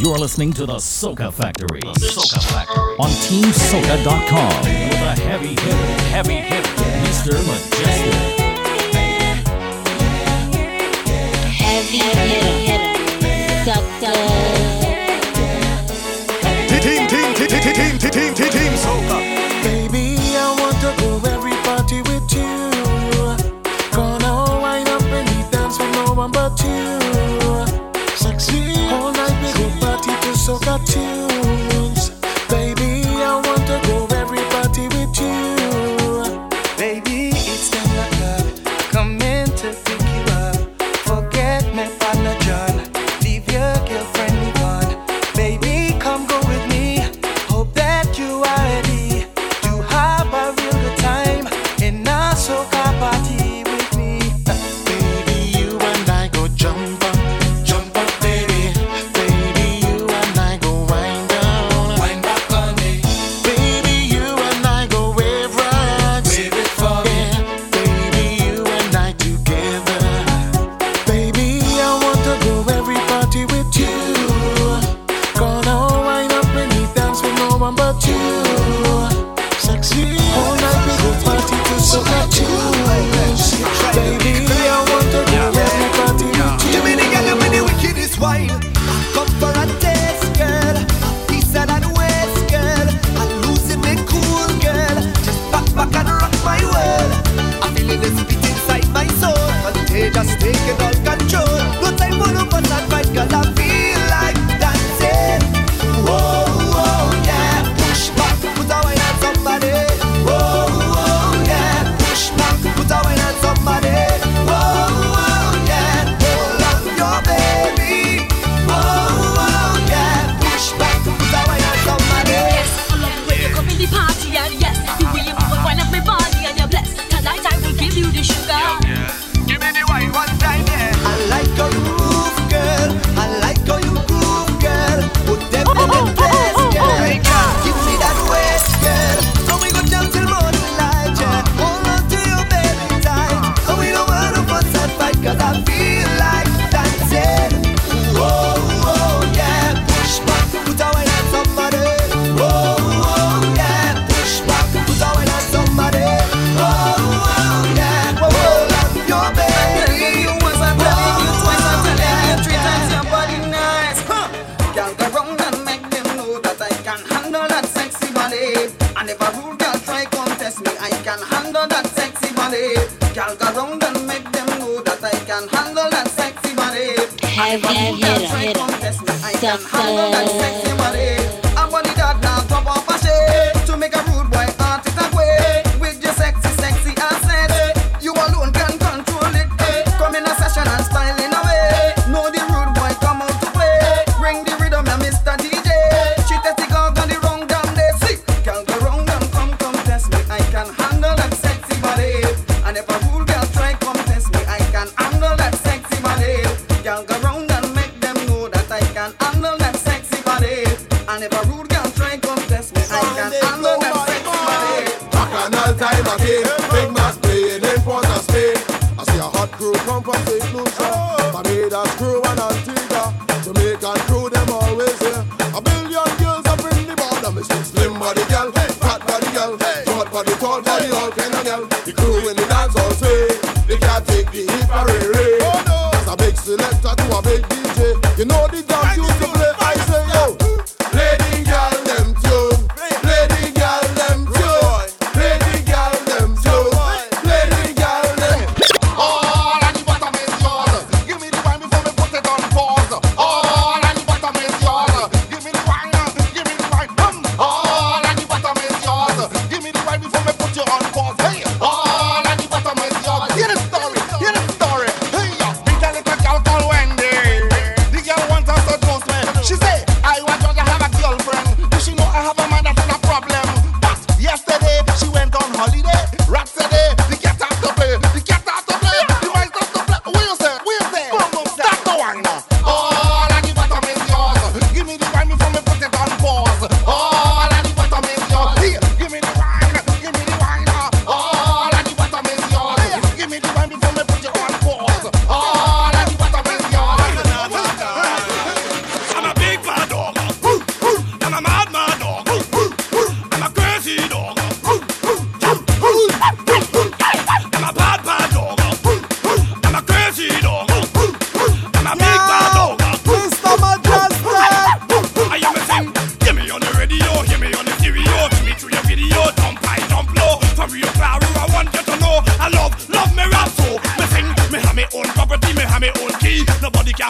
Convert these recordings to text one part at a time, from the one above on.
You're listening to the Soca Factory. The Soca Factory. On TeamSoca.com. With a heavy hitter, heavy hitter, Mr. Mejustik. Heavy hitter, hitter. Sucker. Team, team, team, team, team, team, team. got to.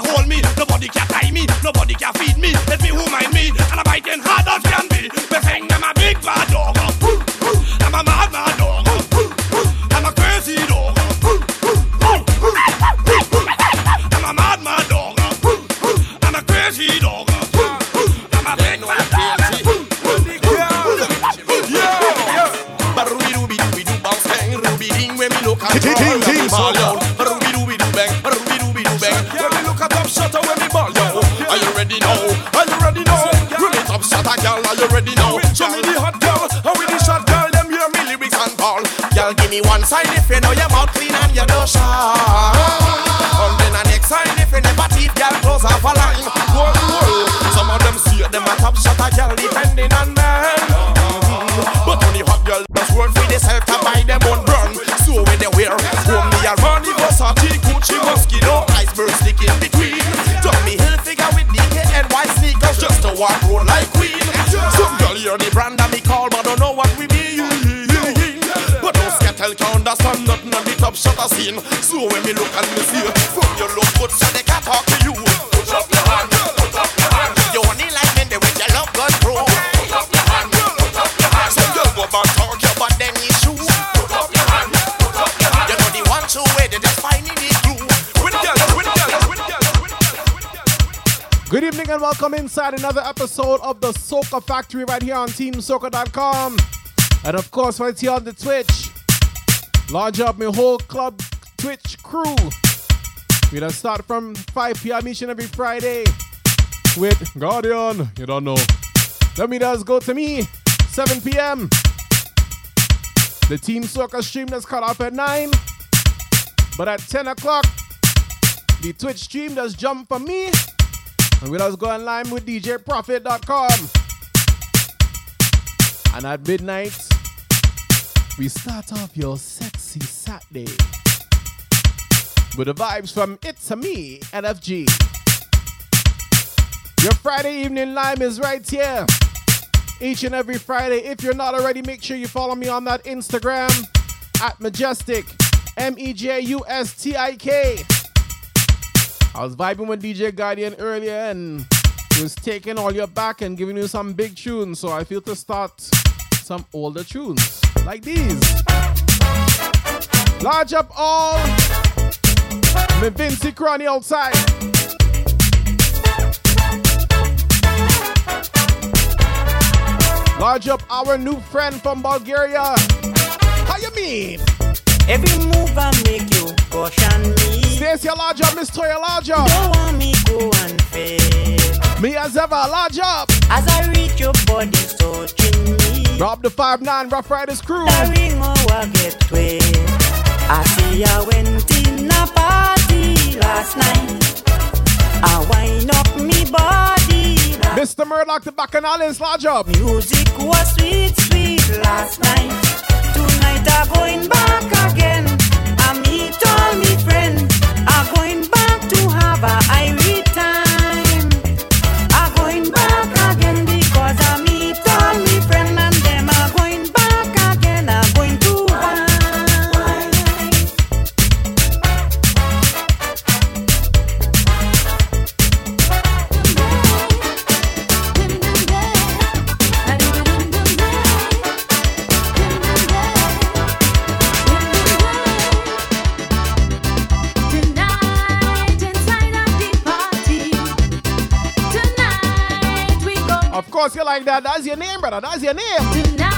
Hold me, nobody can tie me, nobody can feed me. Let me who mind me, and welcome inside another episode of the Soca Factory right here on TeamSoca.com. And of course, right here on the Twitch. Launch up my whole club Twitch crew. We done start from 5 p.m. each and every Friday with Guardian. You don't know. Then we just go to me 7 p.m. The Team Soca stream that's cut off at 9. But at 10 o'clock, the Twitch stream does jump for me. And we'll just go online with DJProfit.com. And at midnight, we start off your sexy Saturday with the vibes from It's a Me NFG. Your Friday evening lime is right here. Each and every Friday. If you're not already, make sure you follow me on that Instagram at Mejustik. M E J U S T I K. I was vibing with DJ Guardian earlier and he was taking all your back and giving you some big tunes. So I feel to start some older tunes like these. Large up all my Vincy Crony outside. Large up our new friend from Bulgaria. How you mean? Every move I make you caution me. Stacey large up, Miss Toya large up. Don't want me go unfair. Me as ever large up. As I reach your body touching me. Rob the 5-9 Rough Riders crew. The ring oh, over get way. I see I went in a party last night. I wind up me body. Mr. Murdoch, the Bacchanalians, large up. Music was sweet, sweet last night. Tonight I'm going back again. I meet all me friends. I'm going back to have a Irie Course, you like that. That's your name, brother. That's your name. Tonight,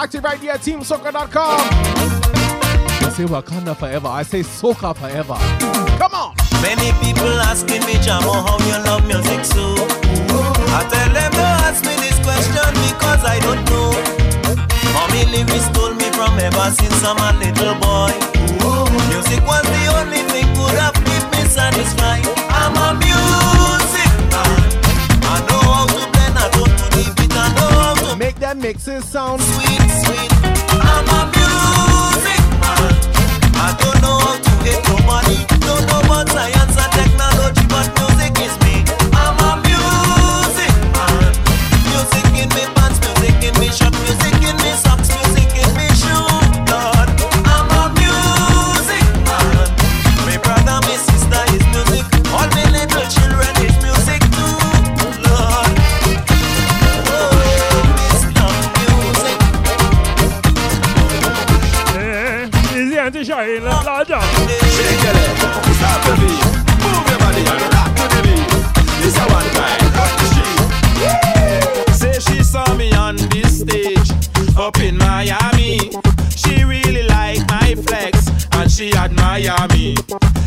about the Soca Factory right here at TeamSoca.com. I say Wakanda forever. I say Soca forever. Come on. Many people asking me, Jamo, how you love music so? I tell them to ask me this question because I don't know. Mommy lyrics told me from ever since I'm a little boy. Music was the only thing could have keep me satisfied. To Make that sound sweet, sweet. I'm a music man. I don't know how to hate nobody. Don't know about science and technology, but music is me. I'm a music man. Music in me Miami. She really like my flex and she admire me.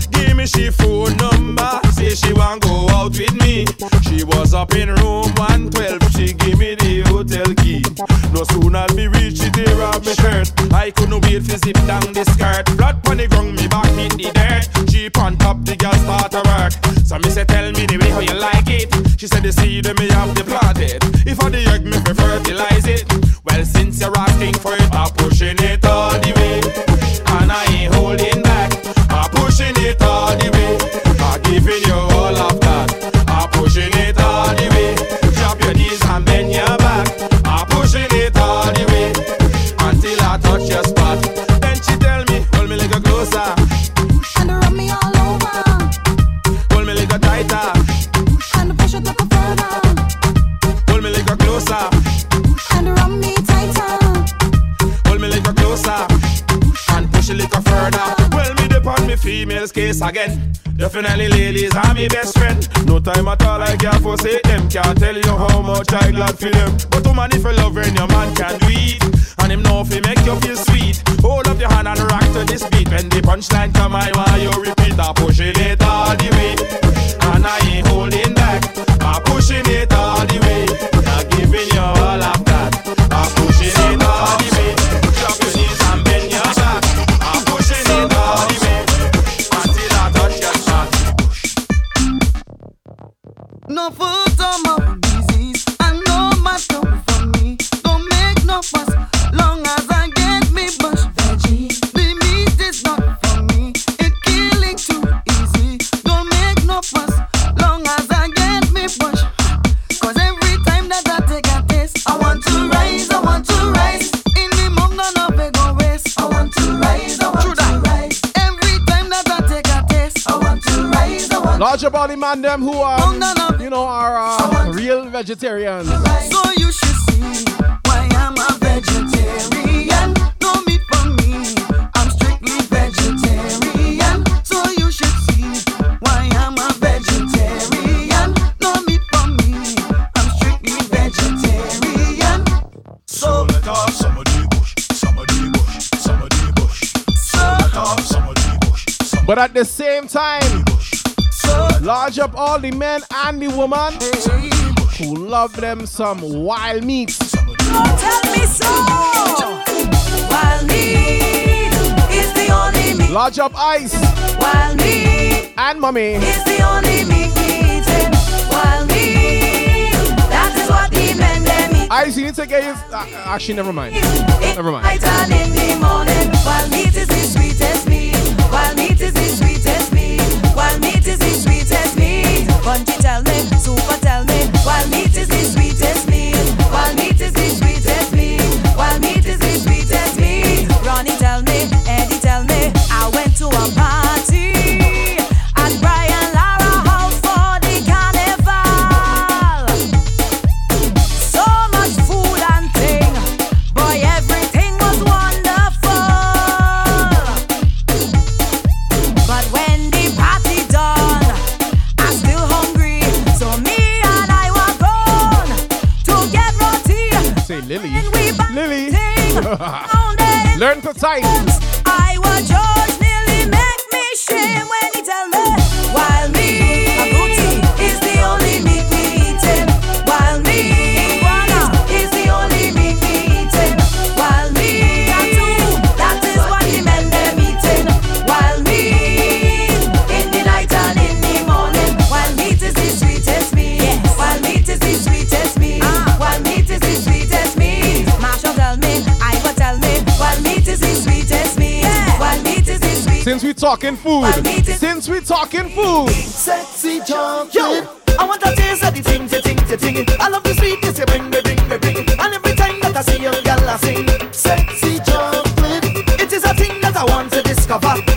Give me she phone number, say she want go out with me. She was up in room 112, she give me the hotel key. No sooner me reach it, they rob me shirt. I couldn't wait for zip down the skirt. Flat on the ground, me back hit the dirt. She on top, the girl start to work. So me say, tell me the way how you like it. She said, the seed me have the planted. If I the egg, me prefer the it. You're asking for it, I'm pushing it females case again. Definitely ladies are me best friend. No time at all I care for say them. Can't tell you how much I glad for them. But woman if you love your man can do it. And him know if he make you feel sweet. Hold up your hand and rock to this beat. When the punchline come, I want you repeat. I'm pushing it all the way, and I ain't holding back. I'm pushing it all the way. No food on my disease, and no matter for me. Don't make no fuss, long as I get me bush veggie. The meat is not for me, it killing too easy. Don't make no fuss, long as I get me bush. Cause every time that I take a taste, I want to rise, I want to rise. In the mum, none of it go waste. I want to rise, Larger body man, them who are, you know, are uh, real vegetarians. So you should see why I'm a vegetarian. No meat for me, I'm strictly vegetarian. So you should see why I'm a vegetarian. No meat for me, I'm strictly vegetarian. So let off some of the bush, some of the bush, some of the bush. So let off some of the bush. But at the same time, large up all the men and the woman who love them some wild meats. Tell me so. Wild meat is the only meat. Large up ice Wild meat and mommy. is the only meat we eating. Wild meat, that is what the men them eat. Ice, you need to get his. Uh, actually, never mind. Never mind. And in the morning. Wild meat is the sweetest meat. Wild meat Wild meat is the sweetest meat. Bunty tell me, super tell me. Sweetest sweetest. Ronnie tell me, Eddie tell me. I went to a party Learn to type. I was George nearly make me shame Since we talking food. Since we talking food. Sexy chocolate. Yo, I want to taste of the thing, the thing, the thing. I love the sweetness you bring me, bring me, bring. And every time that I see you, girl, I sing. Sexy chocolate. It is a thing that I want to discover.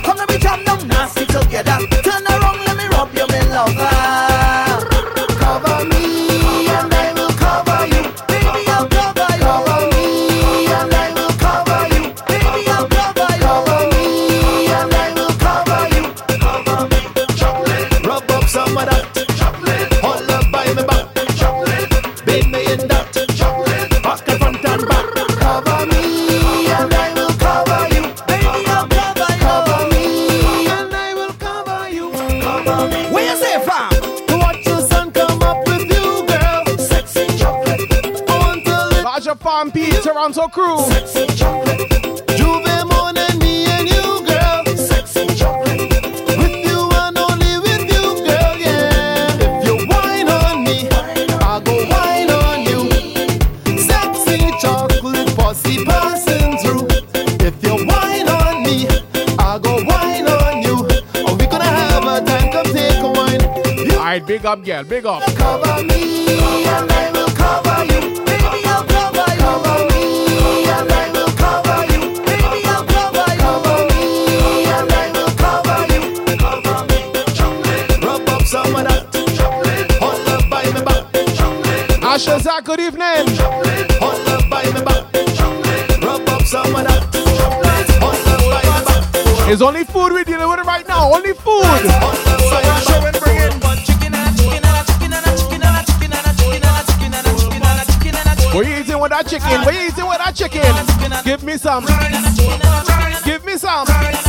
Crew. Sexy chocolate. Juve more than me and you, girl. Sexy chocolate. With you and only with you, girl, yeah. If you whine on me, I go whine on you. Sexy chocolate pussy passing through. If you whine on me, I go whine on you. Are we gonna have a time? Come take a wine. Alright, big up, girl. Big up. cover me Ashoza, good evening. It's only food we're dealing with right now. Only food. What you eating with that chicken? What you eating with that chicken? Give me some. Give me some.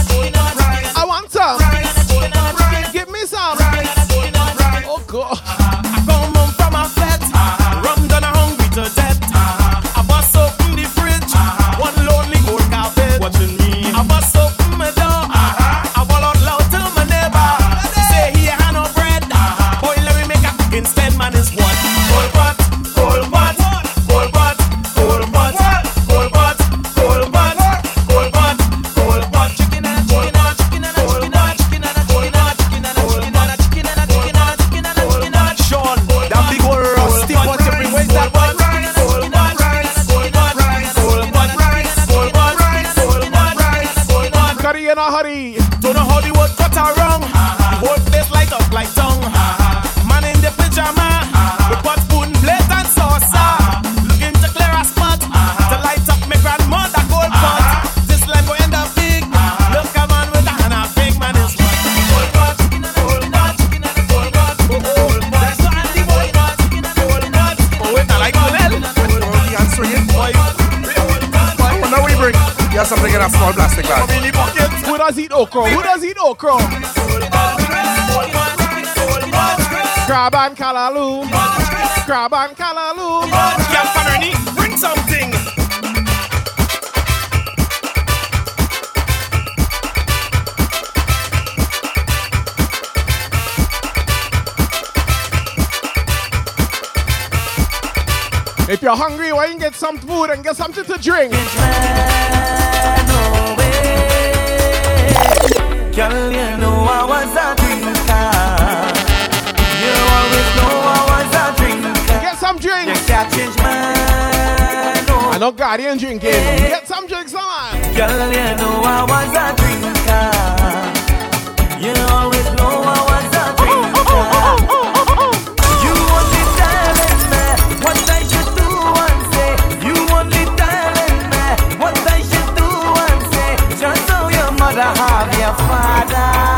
Okro. And Callaloo. grab and Callaloo. Bring something. If you're hungry, why don't you get some food and get something to drink? Girl, you know I was a drinker. You always know I was a drinker. Get some drinks. You can't change my no. I know God ain't drinking. Yeah. Get some drinks, on. Girl, you know I was a drinker. You always know I was a oh, oh, oh, drinker. Oh, oh, oh, Father.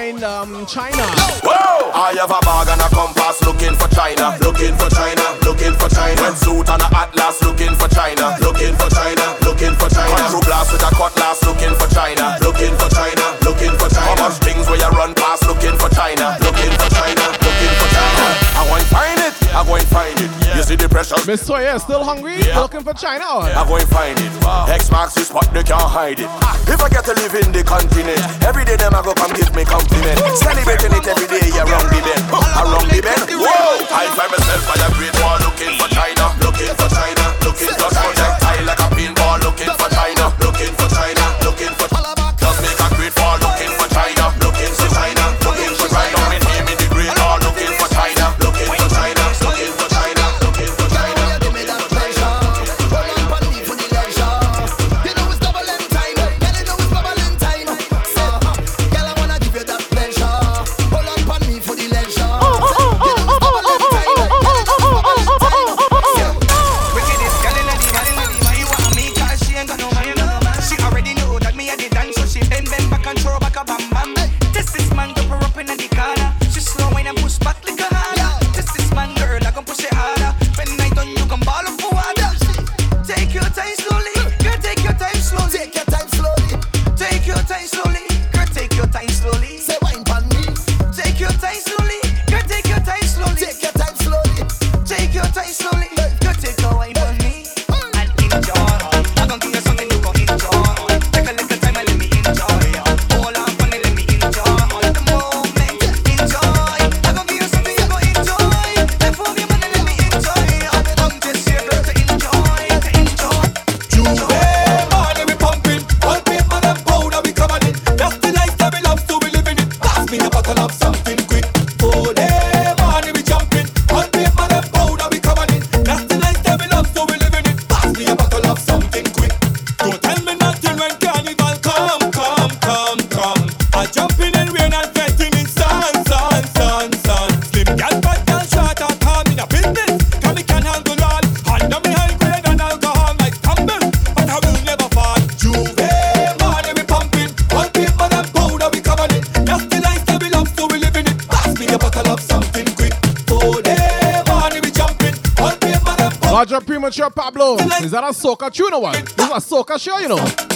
find um, China. Whoa! I have a bag and a compass looking for China, looking for China, looking for China. Wetsuit and a atlas looking for China, looking for China, looking for China. Control blast with a cutlass looking for China, looking for China, looking for China. How much things where you run past looking for China, looking for China, looking for China. I want find it, I go and find it. You see the pressure. Miss Sawyer, still hungry? Yeah. Looking for China? Yeah. I go and find it. Wow. X marks the spot, they can't hide it. soca tune, you know what? This is a soca show, you know.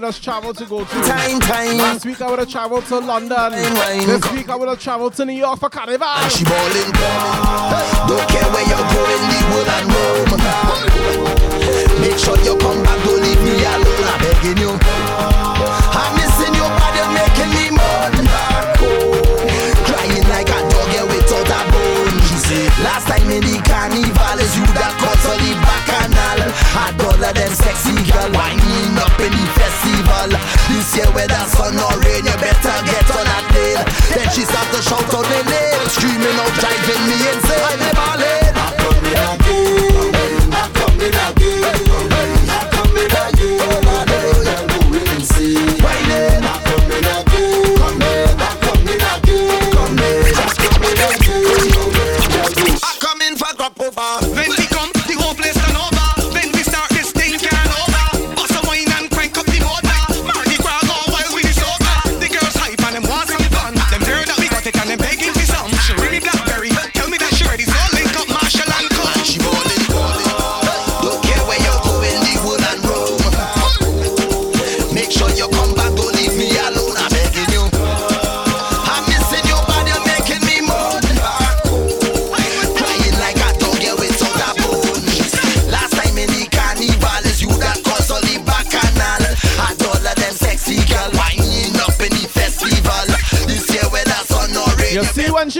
made us travel to go to. Time, time. Last week I would have traveled to London. Time, this week I would have traveled to New York for Carnival. And she balling. Don't care where you're going, leave world and Rome. Make sure you come back, don't leave me alone. I'm begging you. I'm missing your body, making me more than Crying like a dog, yeah, without a bone. She said, last time in the carnival is you that caught all the bacchanal. A dollar, them sexy girl all. This year whether sun or rain You better get on that deal. Then she start to shout out the name Screaming out driving me insane.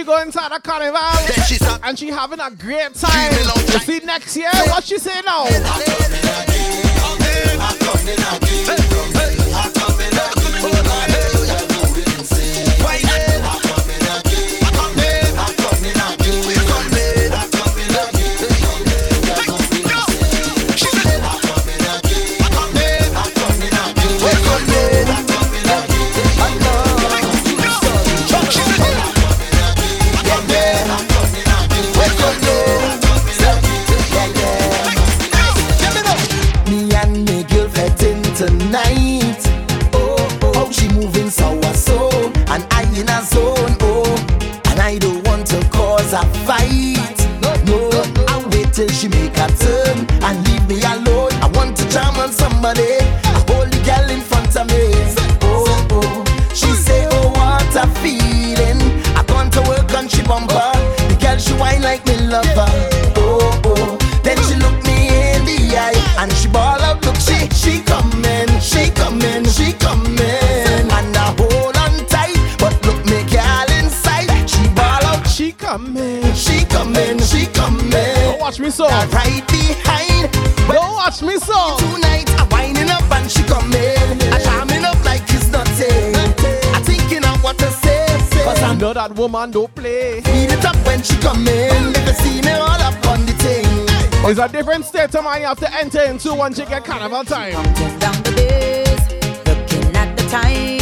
She go inside the carnival and she having a great time. You see next year, what she say now? Me woman don't play. Beat it up when she coming. If you see me all up on the thing. Oh, it's a different state of mind you have to enter into once you get carnival time. down the days, looking at the time,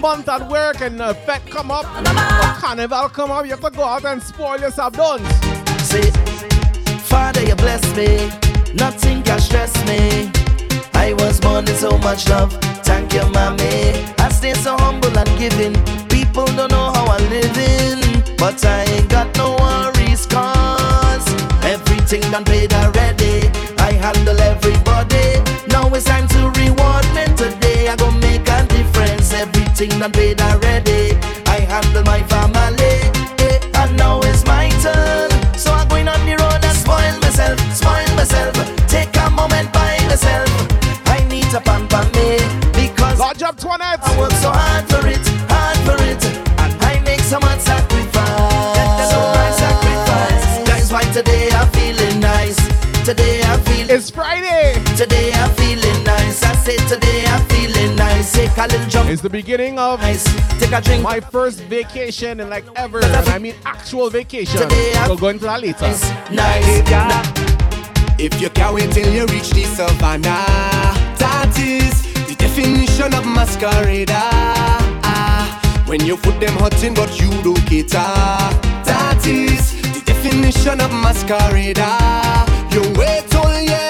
month at work, and uh, the fete come up, carnival come up, you have to go out and spoil yourself, don't Say, Father, you bless me. Nothing can stress me. I was born in so much love. Thank you, mommy. I stay so humble and giving. People don't know how I'm living. But I ain't got no worries, cause everything done paid already. I handle everybody. Now it's time to reward me today. I go make a difference. Everything done paid already. I handle my family. eh, And now it's my turn. So I'm going on the road and spoil myself, spoil myself. Take a moment by myself. I need to pamper me because Lodge up. I work so hard for it, hard for it, and I make so much sacrifice. So much sacrifice. That's why today I'm feeling nice. Today I'm feeling. It's Friday. Today I'm feeling nice. I say today I'm feeling nice. Take a little jump. It's the beginning of Take a drink. my first vacation in like ever, and I mean actual vacation. We'll go into that later. Nice. If you can't wait till you reach the savannah, that is the definition of masquerade. Ah, When your foot them hurting but you don't cater, that is the definition of masquerade. You wait all year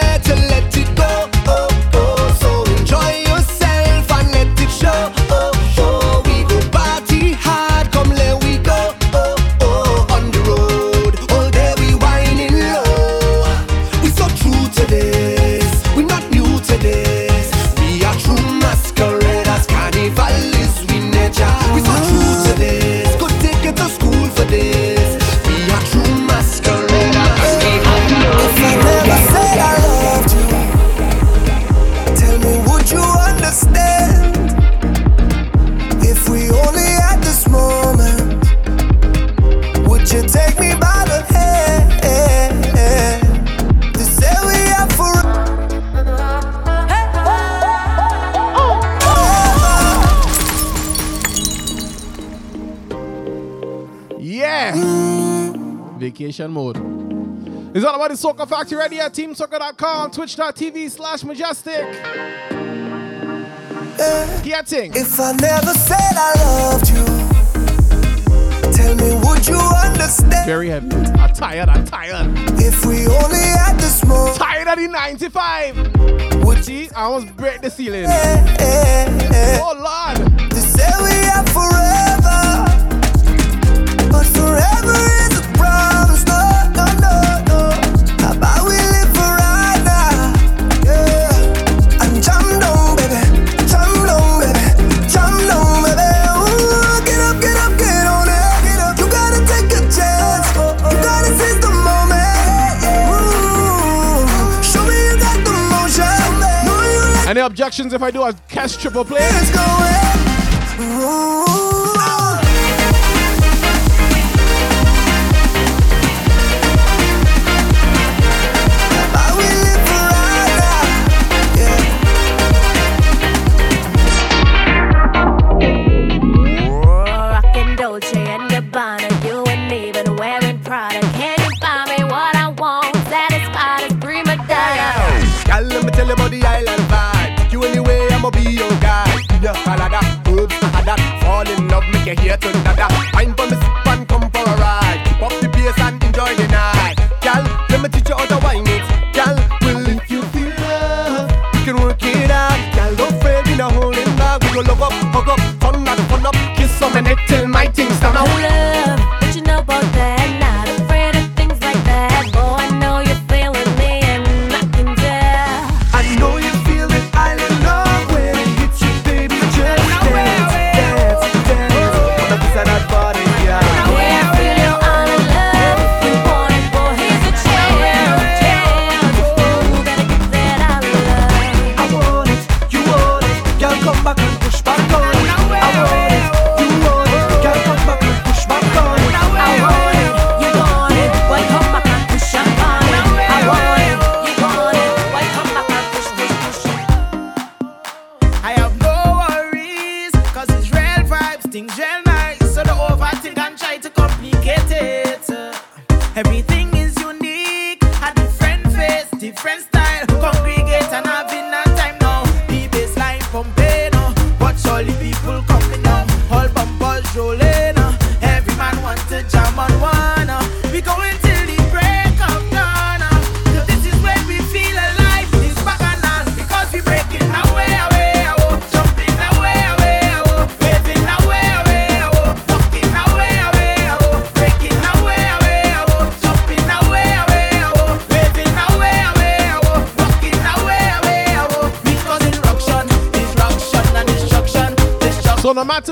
Vacation mode. It's all about the Soca Factory right here at TeamSoca.com, Twitch.tv slash Mejustik. Getting. If I never said I loved you, tell me would you understand? Very heavy. I'm tired, I'm tired. If we only had this moment, Tired of the 95. See, I almost break the ceiling. Oh Lord. They say we are forever, Any objections? If I do a cash triple play? Hear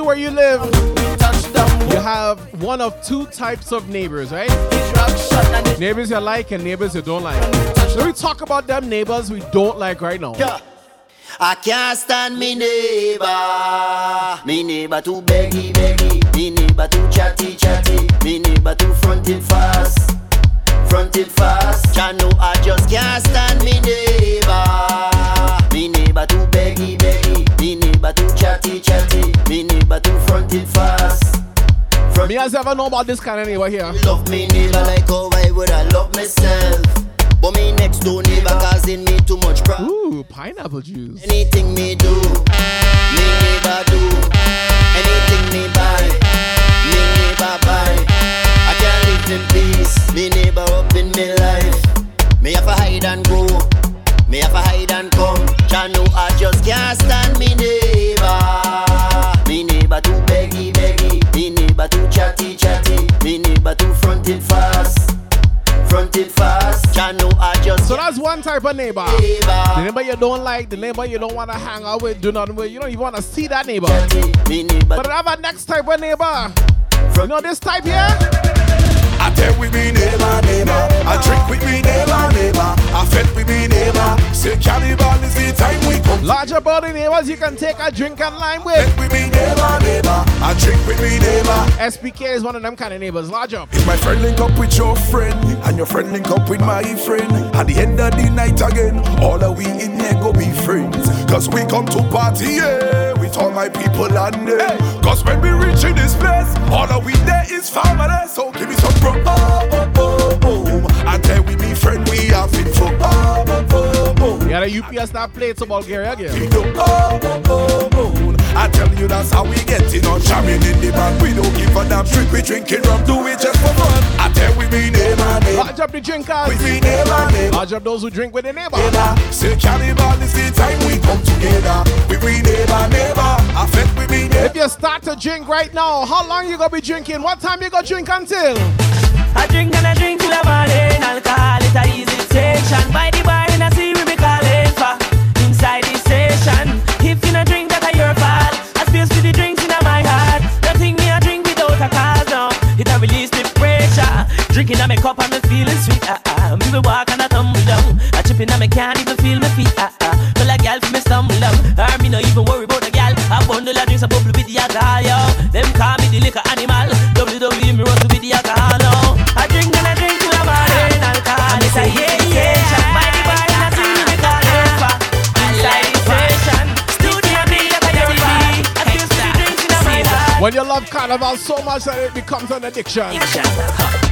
where you live, you have one of two types of neighbors, right? Neighbors you like and neighbors you don't like. So we talk about them neighbors we don't like right now. I can't stand me neighbor. Me neighbor too beggy beggy. Me neighbor too chatty chatty. Me neighbor too fronted fast. Fronted fast. Jah know I just can't stand me neighbor. Too fronted fast. Me has ever know about this kind of neighbor here. Love me neighbor like how I would I love myself. But me next door neighbor causing me too much problem. Ooh, pineapple juice. Anything me do, me neighbor do. Anything me buy, me neighbor buy. I can't live in peace. Me neighbor up in me life. Me have to hide and go. Me have to hide and come. Jah know I just can't stand me neighbor. Neighbor too chatty chatty. Me neighbor too fronted fast. Fronted fast. Know I just So that's one type of neighbor. The neighbor you don't like, the neighbor you don't want to hang out with, do nothing with. You don't even want to see that neighbor. But I have a next type of neighbor. You know this type here? I tell with me neighbor, neighbor. I drink with me neighbor, neighbor. I fed with me neighbor. Say cannibal is the time we come. Larger body neighbors you can take a drink and lime with. with me neighbor, neighbor. I drink with me neighbor. SPK is one of them kind of neighbors. Large up. If my friend link up with your friend, and your friend link up with my friend, at the end of the night again, all of we in here go be friends. Cause we come to party, yeah, all my people and them. Cause when we reach in this place, all of we there is family. So give me some bro. Oh, oh, oh, oh. I tell we be friend, we have it for. Oh, oh, oh, oh. Yeah, the UPS not played to Bulgaria again. We do. Oh, oh, oh, oh. I tell you that's how we get it on jamming in the band. We don't give a damn shit. We drinking rum, do it just for fun. I tell we be name and name. Large up the drinkers. We be name and name. Large up those who drink with their neighbor. Neighbor. Say carnival is the time we come together. We be neighbor, neighbor. Affect we be neighbor. If you start to drink right now, how long you gonna be drinking? What time you gonna drink until? I drink and I drink till I'm morning. Alcohol is a easy station. By the bar and I see we be calling for inside the station. If you not drink, that I your fault. I space for the drinks in my heart. Nothing me I drink without a cause now. It a release the pressure. Drinking on my cup and me feeling sweet. Ah. Me be walk tripping on me can't even feel my feet. Ah ah. Well a gal for me stumble down. Or me no even worry about the gal. A bundle of drinks a bubble with the alcohol, yo. Them call me the liquor animal. WWE me run to with the alcohol, now. I drink and I drink till I'm morning. Alcohol is a yeah yeah. By the bar and I see me calling for inside the station. Studio me like a Jerry B. I feel the drinks in my heart. When you love carnival so much that it becomes an addiction.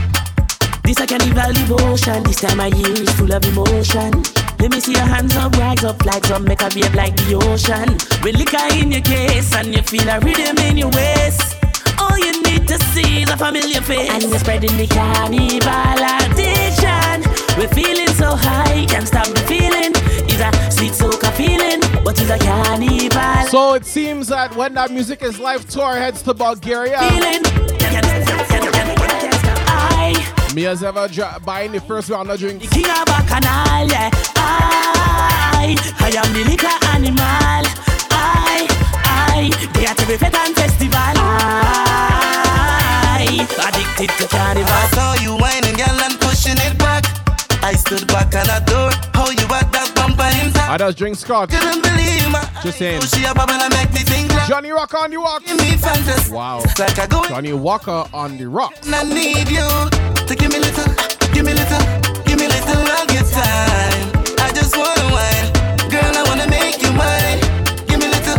This a carnival devotion. This time of year is full of emotion. Let me see your hands up, rise up, flags up, make a wave like the ocean. With liquor in your case and you feel a rhythm in your waist. All you need to see is a familiar face. And you're spreading the carnival addiction. We're feeling so high, can't stop the feeling. It's a sweet soca feeling, but it's a carnival. So it seems that when that music is live tour heads to Bulgaria. Feeling. I, Mia's ever dri- buying the first round of drinks. The king of bacchanal, yeah. I, I am the liquor animal. I, I, they at every fete and festival. I, addicted to carnival. I saw you whining, girl, and pushing it back. I stood back and adored how you had that bumper intact. I just drink Scott. Couldn't believe my Just saying. She a bubble and make me think like Johnnie Walker on the walk. Give me fantasy. Wow. Like Johnnie Walker on the rock. I need you to give me little, give me little, give me little of your time. I just wanna wine. I wanna make you mine. Give me little,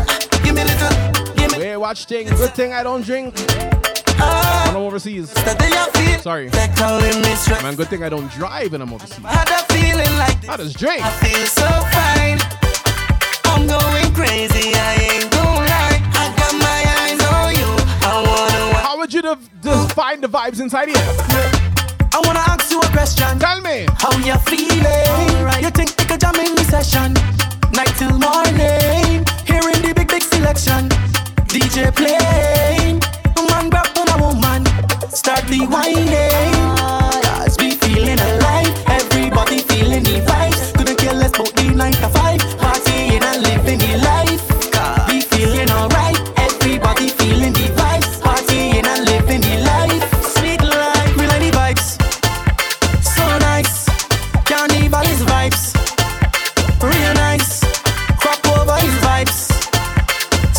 little, give me. Hey, watch thing. Good thing I don't drink. Ah, When I'm overseas. the day I feel Sorry. like calling me. Man, good thing I don't drive when I'm overseas. I had a feeling like. I just drink. I feel so fine. I'm going crazy. I ain't gonna lie. I got my eyes on you. I wanna. How would you def- define the vibes inside here? I wanna ask you a question. Tell me. How you feeling? You think we could jam in the session? Night till morning. Hearing the big, big selection. DJ playing. Man grab on a woman. Start the whining. Cause we feeling alive. Everybody feeling the vibes. Couldn't care less about the 9 to 5. Partying and living the life.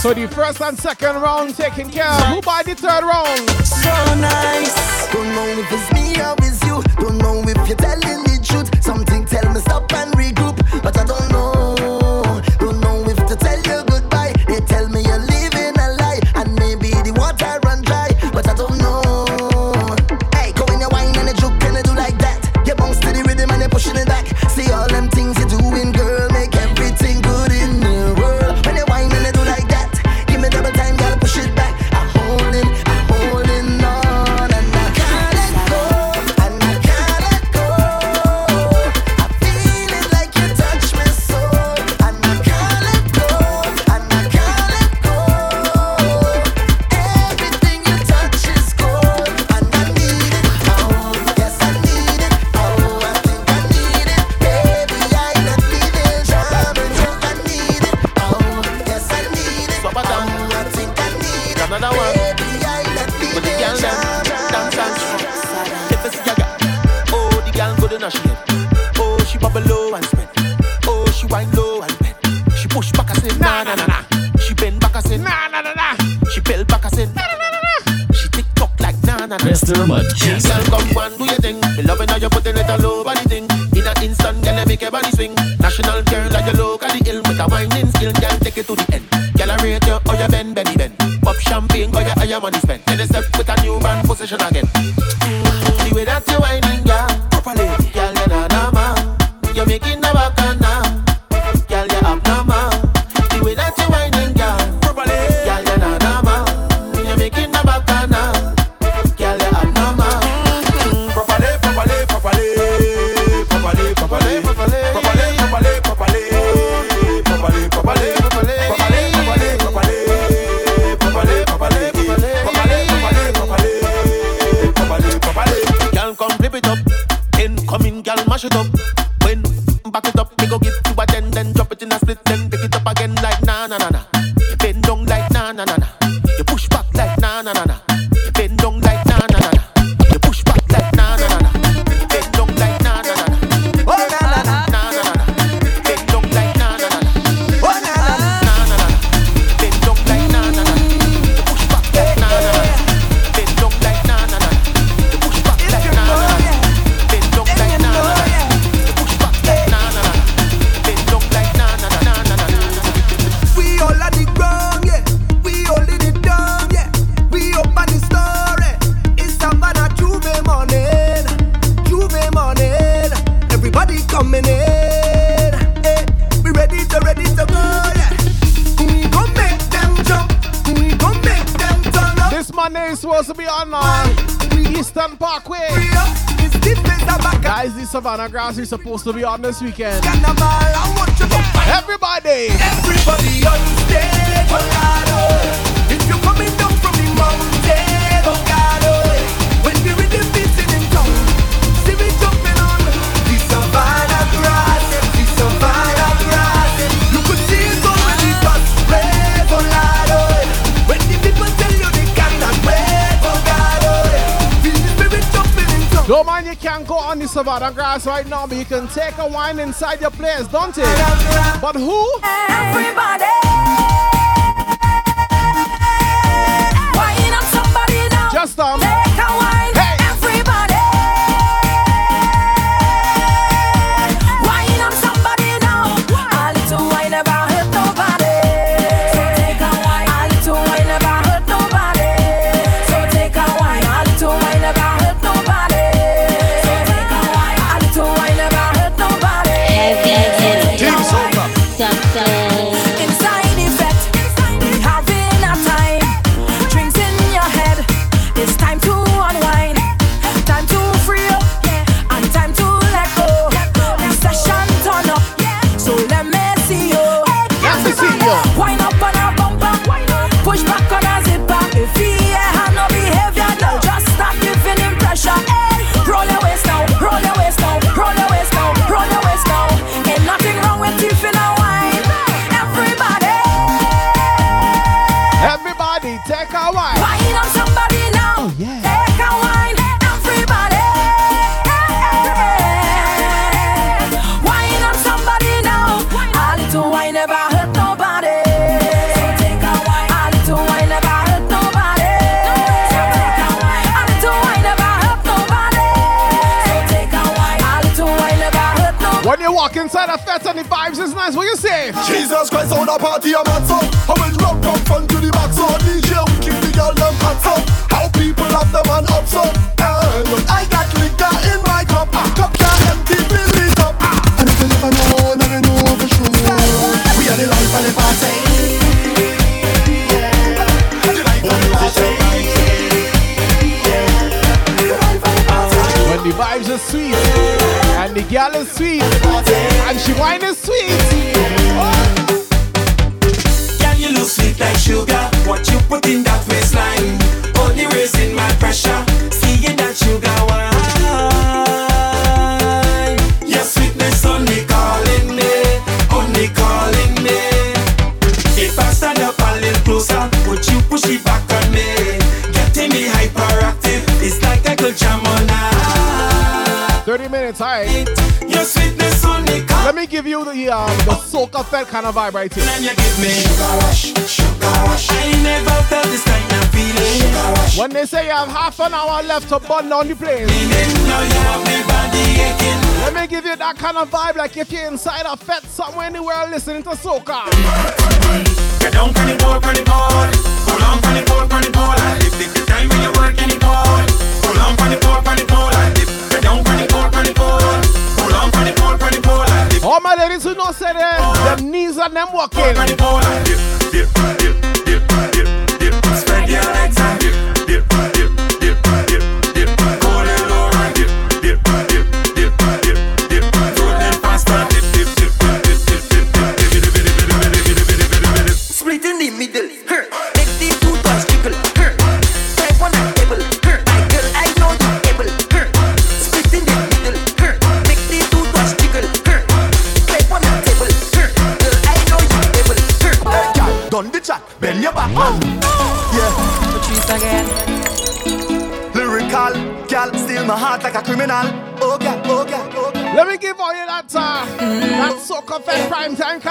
So the first and second round taken care of. Who by the third round? So nice. Don't know if it's me or it's you. Don't know if you're telling the truth. Something tell me stop and regroup, Savannah Grass is supposed to be on this weekend. grass right now, but you can take a wine inside your place, don't you? But who? Everybody. that kind of vibe right here. You give me sugar rush, sugar rush. I never felt this kind of feeling. When they say you have half an hour left to burn on the plane, let me give you that kind of vibe like if you're inside a fete somewhere in the world listening to soca. Get down from the board, from the board. Pull on from the board, from the. I live the time when you work in. Pull on from the board, from the board. I live. Get down from the board, from the board. Pull on from the board, from the board. All my ladies who know say that and them walking.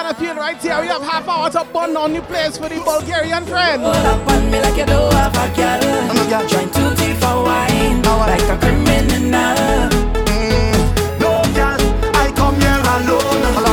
I feel right here. We have half hour to burn on the place for the Bulgarian friend. Hold up on me like you do have a girl. I'm a girl trying to tea for wine. Now I like a criminal. Mm. No girl, I come here alone.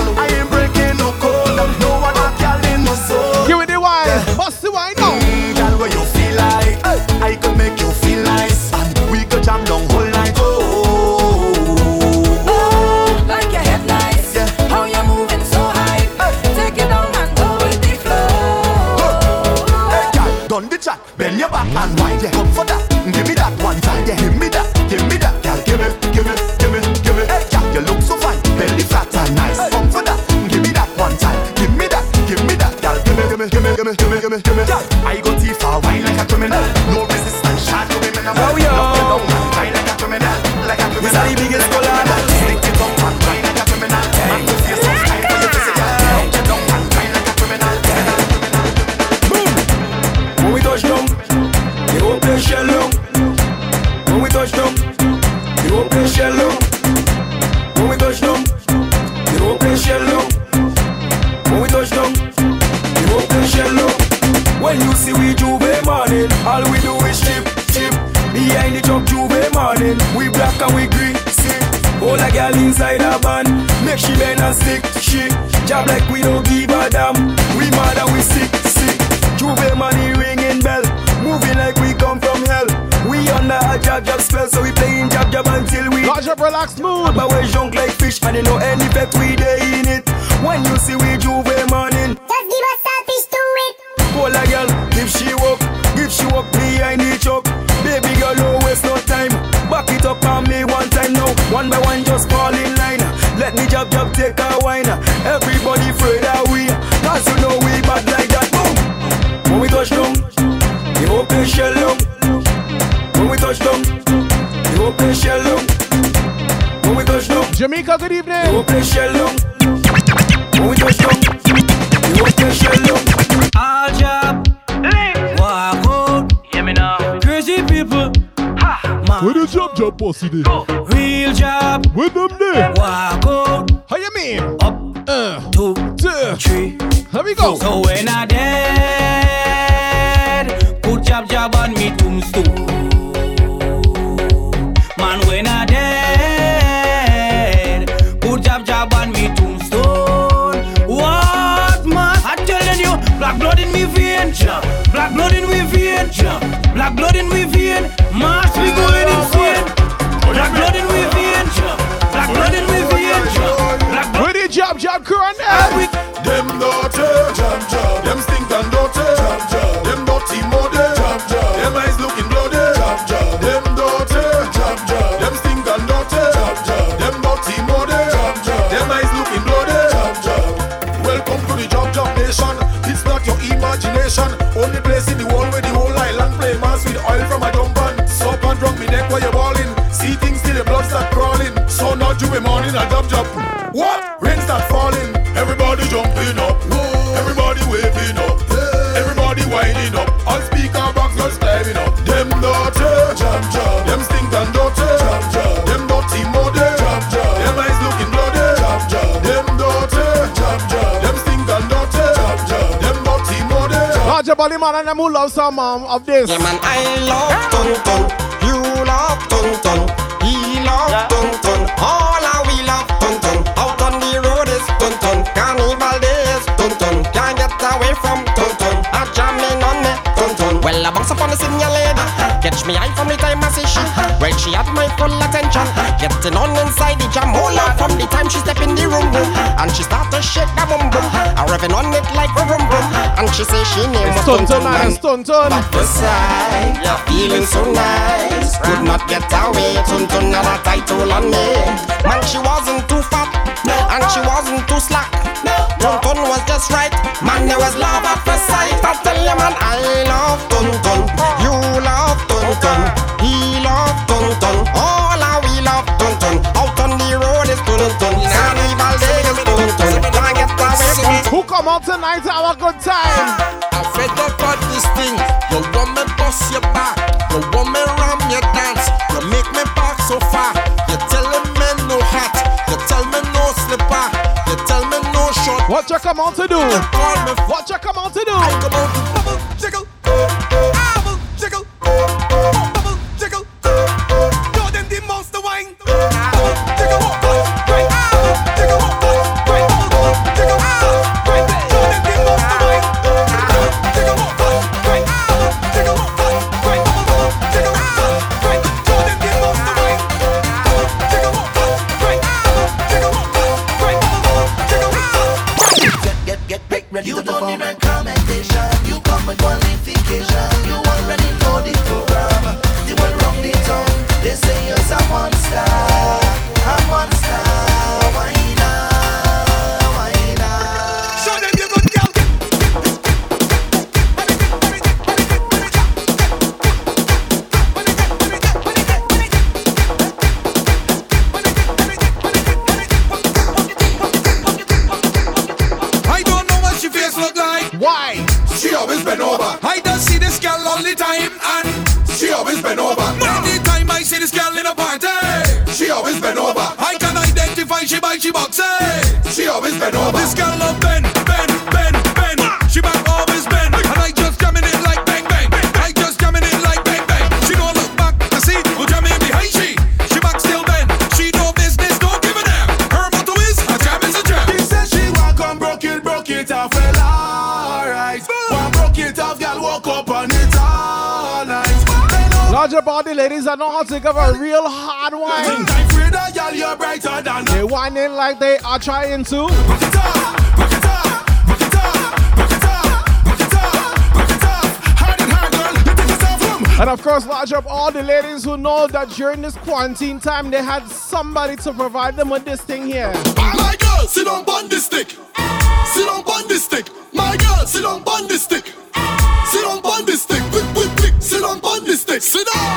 them who love some um, of this. Yeah, man, I love tun tun. You love tun tun. He love yeah. tun. ton. All of we love tun tun. Out on the road is tun tun. Carnival days tun tun. Can't get away from tun tun. I'm jamming on me tun tun. Well, I bounce up on the senior lady. Uh-huh. Catch me eye from the time I see she. Uh-huh. Well, she had my full attention. Uh-huh. Getting on inside the jam. Hold on from the time she step in the room. Uh-huh. And she start to shake the boom boom. Uh-huh revving on it like vroom vroom. And she say she name was Tonton man. Tonton. But beside, yeah. feeling so nice, could not get away. Tonton had a title on me. Man, she wasn't too fat, and she wasn't too slack. Tonton was just right, man. There was love at first sight. I tell you, man, I love Tonton. You love Tonton. come out tonight have a good time. I fed up all these things. Your woman bust your back. Your woman ram your dance. You make me park so far. You telling me no hat. You tell me no slipper. You tell me no short. What you come out to do? You call me. What you come out to do? She always been over. I just see this girl all the time and she always been over. Anytime I see this girl in a party, she always been over. I can identify she by she boxy. She always been over. This girl love bend, Larger body ladies that know how to give a real hard wine. I'm afraid that girl you're They whining like they are trying to. And of course, large up all the ladies who know that during this quarantine time they had somebody to provide them with this thing here. My girl, sit on bun this stick. Sit on bun this stick. My girl, sit on bun this stick. Sit on bun this stick. Quick, quick, quick. Sit on bun this stick. Sit down.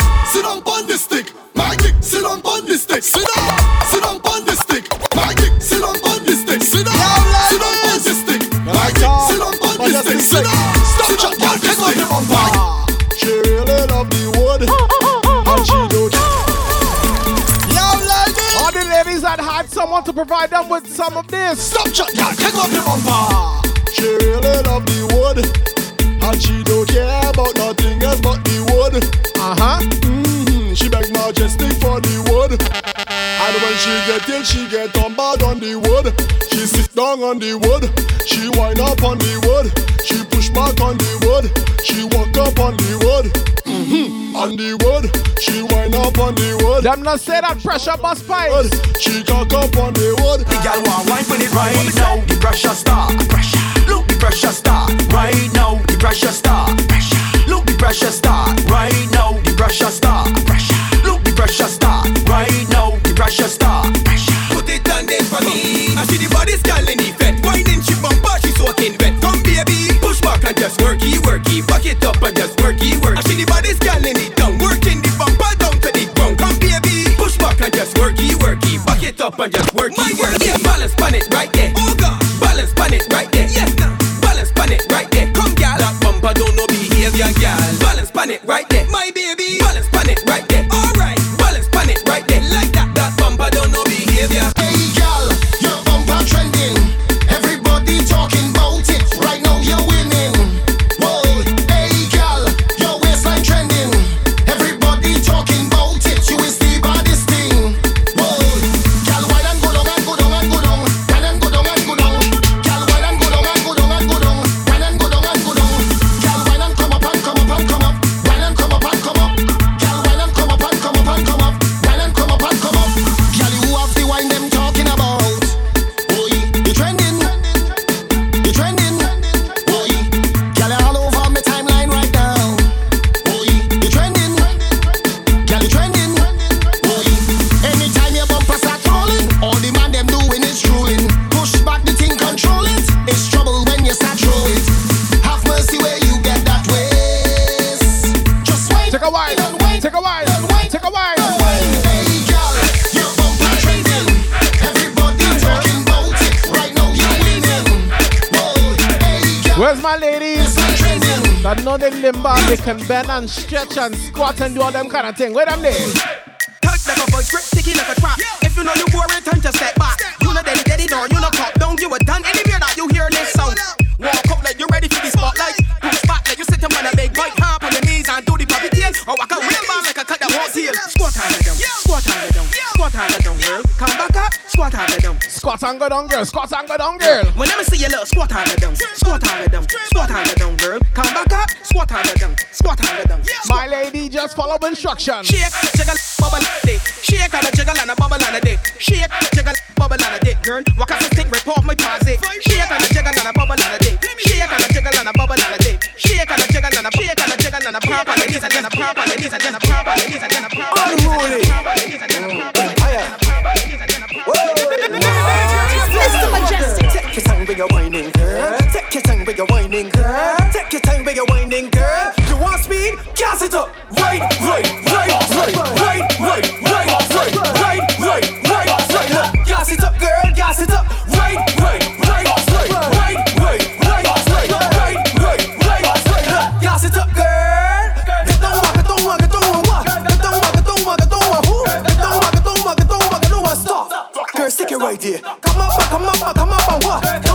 Someone to provide them with some of this. Stop, shut, girl, take off the bumper. She really love the wood, and she don't care about nothing else but the wood. Uh huh. Mm-hmm. She beg Mejustik for the wood, and when she get it, she get on bad on the wood. She sit down on the wood, she wind up on the wood, she push back on the wood, she walk up on the wood. Mm-hmm. On the wood, she wind up on the wood. Them not say that pressure bus pipes. She cock up on the wood. The girl want wine with it right now. The pressure start. Pressure. Look, the pressure start right now. The pressure start. Pressure. Look, the pressure start right now. The pressure start. Pressure. Look, the pressure start right now. Pressure start. Put it on there for me. I see the body's girl in the fete. Whining she bumper, she soaking wet. Come baby, push back and just worky, worky. Back it up and just worky, work. I see the body's girl in it down. Working the bumper down to the ground. Come baby, push back and just worky, worky. Back it up and just worky, worky. Balance pan it right there. Oh God. Balance pan it right there. Yes, now. Balance pan it right there. Come girl. That bumper don't know behavior, girl. Balance pan it right there. My baby. Balance That know they limber, they can bend and stretch and squat and do all them kind of thing. Where them there? Touch like a voice, grip sticky like a trap. If you know you bore it, time to step back. You know daddy, daddy, no, you know cop down, you a done. Anywhere that you hear this sound, walk up like you ready for the spotlight. Push back like you sit on a big bike, hop on your knees and do the puppy tail. Or walk a real like a cut that horse heel. Squat on the down, squat on the down, squat on the down, girl. Come back up, squat on the down. Squat and go down, girl. Squat and go down, girl. When I see you little squat on the down, squat on the down, squat on the down, girl. Come back up, squat on the down, squat on the down. My lady, just follow instructions. Shake, jiggle, bubble, dick. Shake and a jiggle and a bubble and a dick. Shake, jiggle, bubble and a dick, girl. Walk up the stick, rip off my posse. Shake and a jiggle and a bubble and a dick. Shake and a jiggle and a bubble and a dick. And a a pop and then a Mr. Mejustik, take your time with your whining girl. Take your time with your whining girl. Take your time with your whining girl. You want speed? Gas it up. Right, right, right, right, right, right there. Come up, come up, come up, what?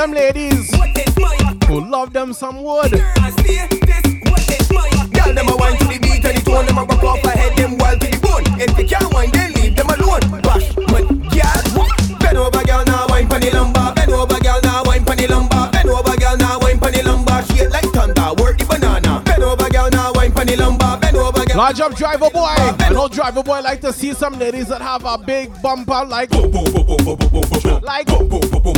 Them ladies who love them some wood. Girl, them a wine to the beat and the tone, them a rock off ahead, them wild to the bone. If they can't wine, then leave them alone. Bash, but girl, bend over, girl, now wine pon the lumbar. Bend over, girl, now wine pon the lumbar. Bend over, girl, now wine pon the lumbar. Shake like thunder, work the banana. Bend over, girl, now wine pon the lumbar. Bend over, girl. Large up driver boy. I know driver boy like to see some ladies that have a big bumper like like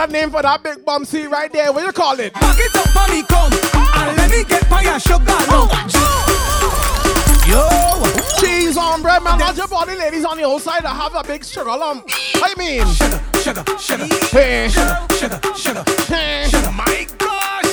What's another name for that big bum seat right there? What you call it? Back it up for me, come. And let me get by your sugar lump. Yo, cheese on bread, man. Not all the ladies on the outside that have a big sugar lump. I mean, sugar, sugar, sugar, hey, sugar, sugar, sugar, hey, sugar. My gosh,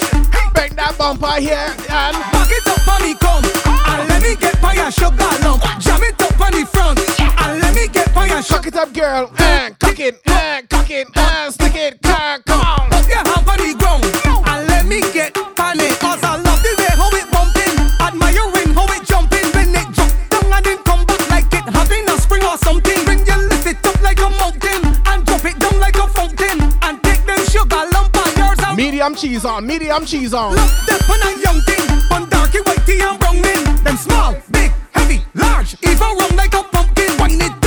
bring that bumper here and back it up for me, come. And let me get by your sugar lump. Jam it up on the front. And let me get by your cock sugar. it up, girl. And cock it, and cock it, and stick it, come on. Put your hand on the ground. And let me get on it. Cause I love the way how it bumping. Admiring how it jumping. When it jump down and then come back like it having a spring or something. When you lift it up like a mountain. And drop it down like a fountain. And take them sugar lump on yours and Medium cheese on, medium cheese on. Look, them on a young thing, on darky, whitey, and brown men. Them small, big, heavy, large, even round like a pumpkin. Wind it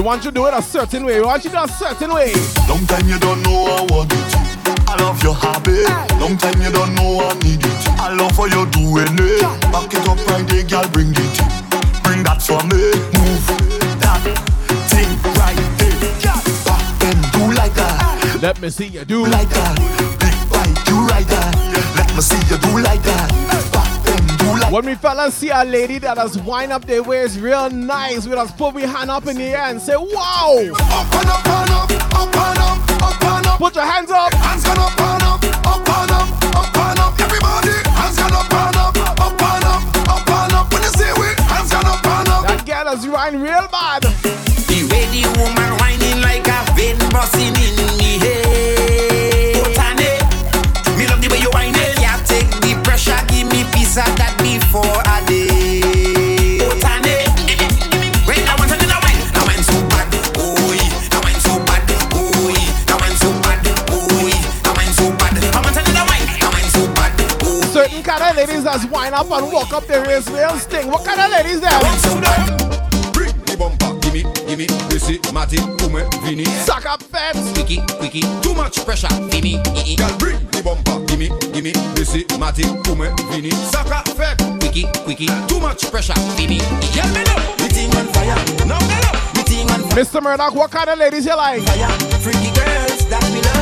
We want you to do it a certain way. We want you to do it a certain way. Long time you don't know I want it. I love your habit. Long time you don't know I need it. I love how you doing it. Eh? Back it up right there, girl, bring it. Bring that for me. Move that thing right there. Back and do like that. Let me see you do like that. Big bite, you right that. Let me see you do like that. When we fellas see a lady that has wind up their waist real nice, we just put we hand up in the air and say, wow! Up and up and up, up and up, up and up. Put your hands up. Hands gonna up and up, up and up, up and up. Everybody, hands gonna up and up, up and up, up and up. When you say we, hands gonna up and up. That girl is wine real bad. The way the woman whining like a vein busting in me head. Kind of ladies that's wind up and walk up their waist real sting. What kind of ladies there? Bring the bumper, gimme, gimme, Missy, Matty, Kume, Vini. Suck up fence. Quicky, quicky, too much pressure, Vini. Girl, bring the bumper, gimme, gimme, Missy, Matty, Kume, Vini. Saka, fek. Quicky, quicky, too much pressure, Vini. Girl, me know, me ting on fire. Now me know, me ting on fire. Mr. Murdoch, what kind of ladies you like? Freaky girls that we love.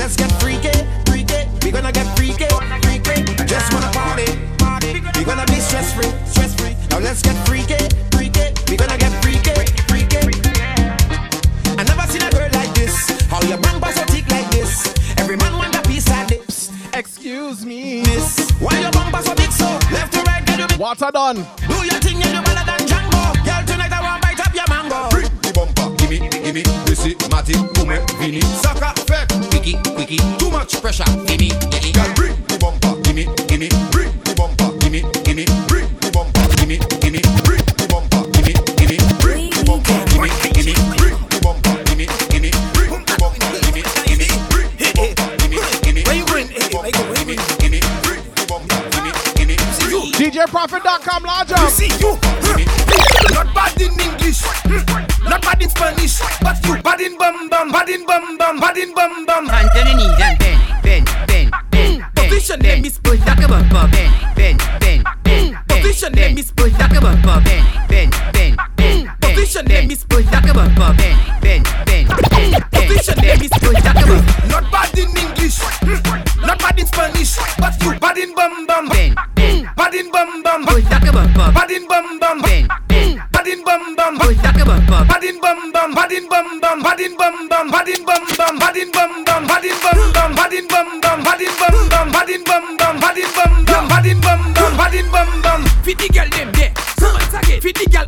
Let's get freaky, freaky. We gonna get freaky, freaky. Just wanna party, party. We gonna be stress free, stress free. Now let's get freaky, freaky. We gonna get freaky, freaky. I never seen a girl like this. How your bumper so thick like this? Every man want a piece of this. Excuse me. Miss, why your bumper so big so? Left to right, girl, you big. Water done. Do your thing, you do better than Django. Girl, tonight I want bite up your mango. Bring the bumper, gimme, gimme, Missy, Matty, Kume, Vini. Saka, reggae. Too much pressure. Gimme, gimme. Girl, bring the bumper. Gimme, gimme. Bring the bumper. Gimme, gimme. Bring the bumper. Gimme, gimme. Bring the bumper. Gimme, gimme. Bring the bumper. Gimme, gimme. Bring the bumper. Gimme, gimme. Bring the bumper. Gimme, gimme. Bring the bumper. Gimme, gimme. Where you going? Where you going? Gimme, gimme. Bring the bumper. Gimme, gimme. DJProfit.com. Lodge up. See you. Not bad in English. Not bad in Spanish. But you. Badin bam bam, badin bam bam, badin bam bam. Hands on your knees and bend, bend, bend, mm, mm, bend. Position name is Bull Daka Bumper. Bend, bend, bend, mm, bend. Position name is Bull Daka Bumper. Bend, bend, bend, bend. Position name is Bull Daka Bumper. Bend, bend, bend, bend. Position name is Bull Daka Bumper. Not bad in English, not bad in Spanish, but you badin bam bam. Bend, bend, badin bam bam. Bull Daka Bumper. Badin bam bam. Bend bend, Bad in bum bum. push like a bumper. Bad in bum bum. Bad in bum bum. Bad in bum bum. Bad in bum bum. Bad in bum bum. Bad in bum bum. Bad in bum bum. Bad in bum bum. Bad in bum bum. Bad in bum bum. Bad in bum bum. Bad in bum bum. Fit the girl them there. Once again, fit the girl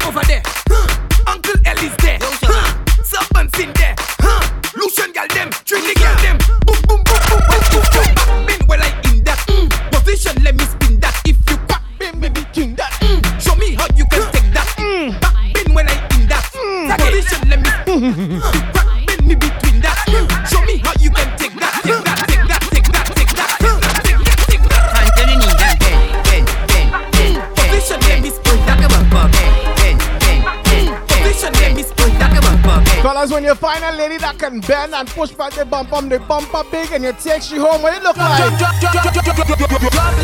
when you find a lady that can bend and push back the bump on the bumper big and you take she home, what it look like? Trouble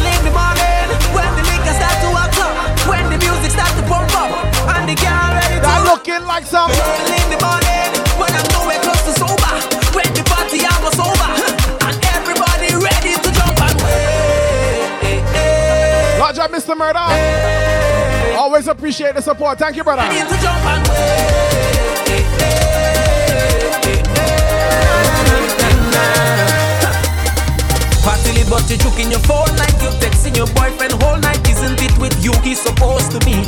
in the morning when the liquor start to up, when the music start to pump up, and the girl ready to That looking like some. Trouble in the morning when I'm nowhere close to sober, when the party almost over, and everybody ready to jump and way. Large up, Mr. Murdoch. Always appreciate the support. Thank you, brother. Party but you juke in your phone like you texting your boyfriend whole night. Isn't it with you he's supposed to be?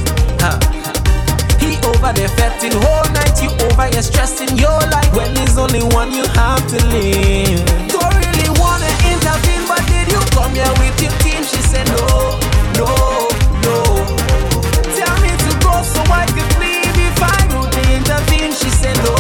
He over there fetting whole night. You over here stressing your life when there's only one you have to live. Don't really wanna intervene, but did you come here with your team? She said no, no, no. Tell me to go so I can leave if I would intervene. All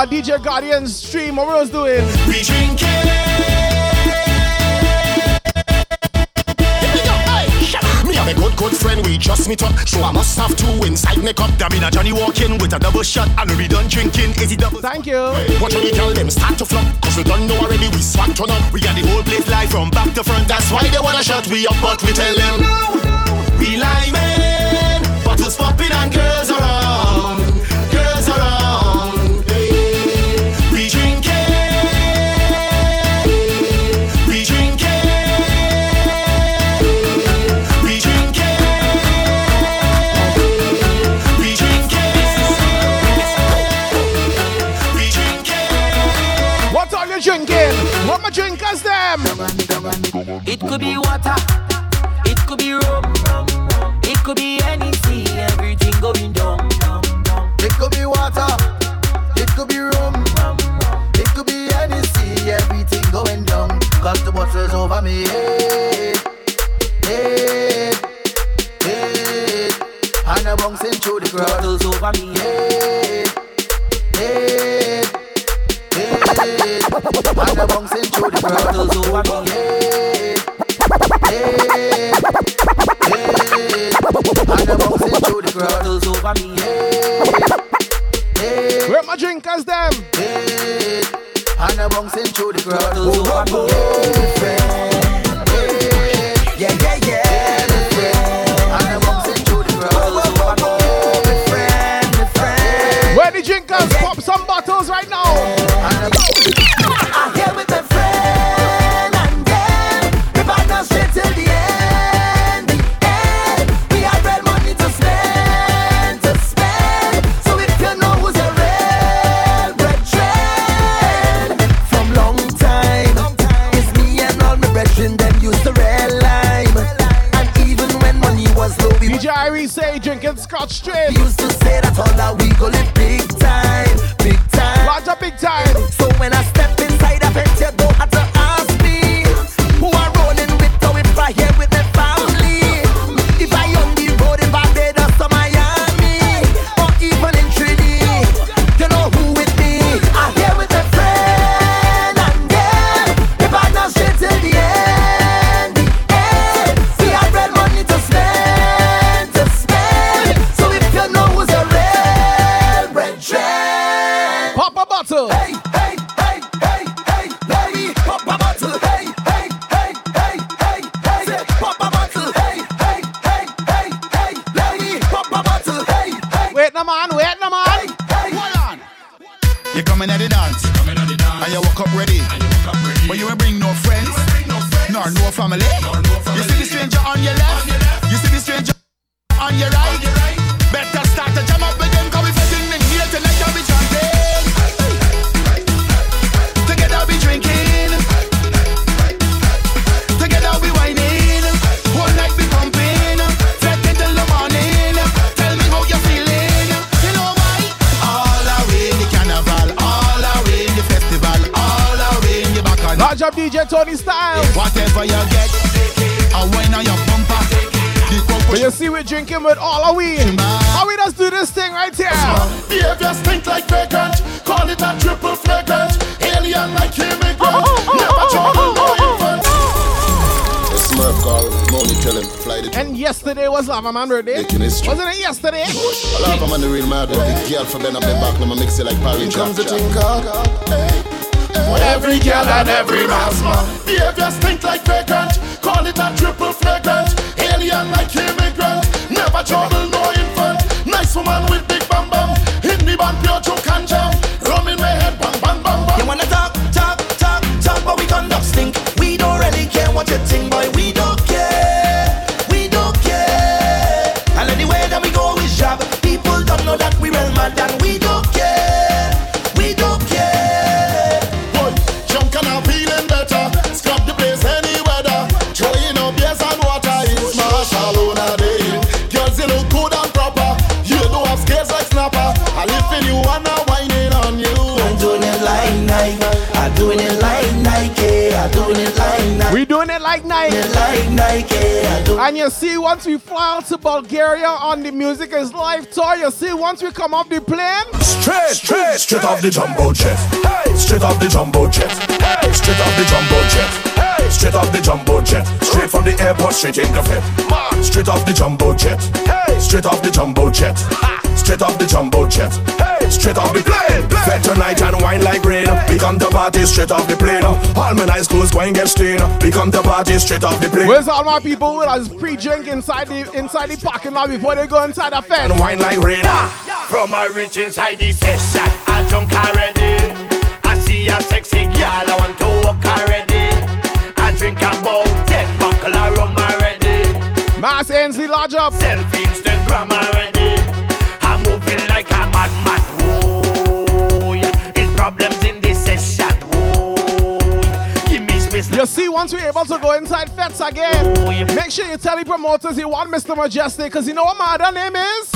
our DJ Guardian stream. What was doing? We drinking a good good friend, we just meet up. So I must have two inside make up. Damn it, Johnnie Walker with a double shot and we done drinking. Is it double? Thank you. Watch when we tell them start to flop. Cause we done know already, we swag turn up. We got the whole place live from back to front. That's why they wanna shut we up, but we tell them. No, no. We lie, man. Bottles popping and girls. drink them. It could be water. over me. Where my drinkers them? Hey, and the bouncing through the crowd. Oh, oh, oh. for Ben up the back, let me mix it like Paris. Here comes the tinker. once we fly out to Bulgaria on the Music is Live tour, you see, once we come off the plane. Straight, straight, straight off the jumbo jet. Hey, straight off the jumbo jet. Hey, straight off the jumbo jet. Hey, straight off the jumbo jet. Straight from the airport, straight in the fete. Straight off the jumbo jet. Hey, straight off the jumbo jet. Straight off the jumbo jet. Straight off the plane. Fete tonight and wine like rain We come to party straight off the plane. All my nice clothes going get stained. We come to party straight off the plane. Where's all my people with us pre-drink inside the inside the parking lot Before they go inside the fence. And wine like rain From my rich inside the session don't care. Oh, again. Make sure you tell the promoters you want Mr. Mejustik, because you know what my other name is?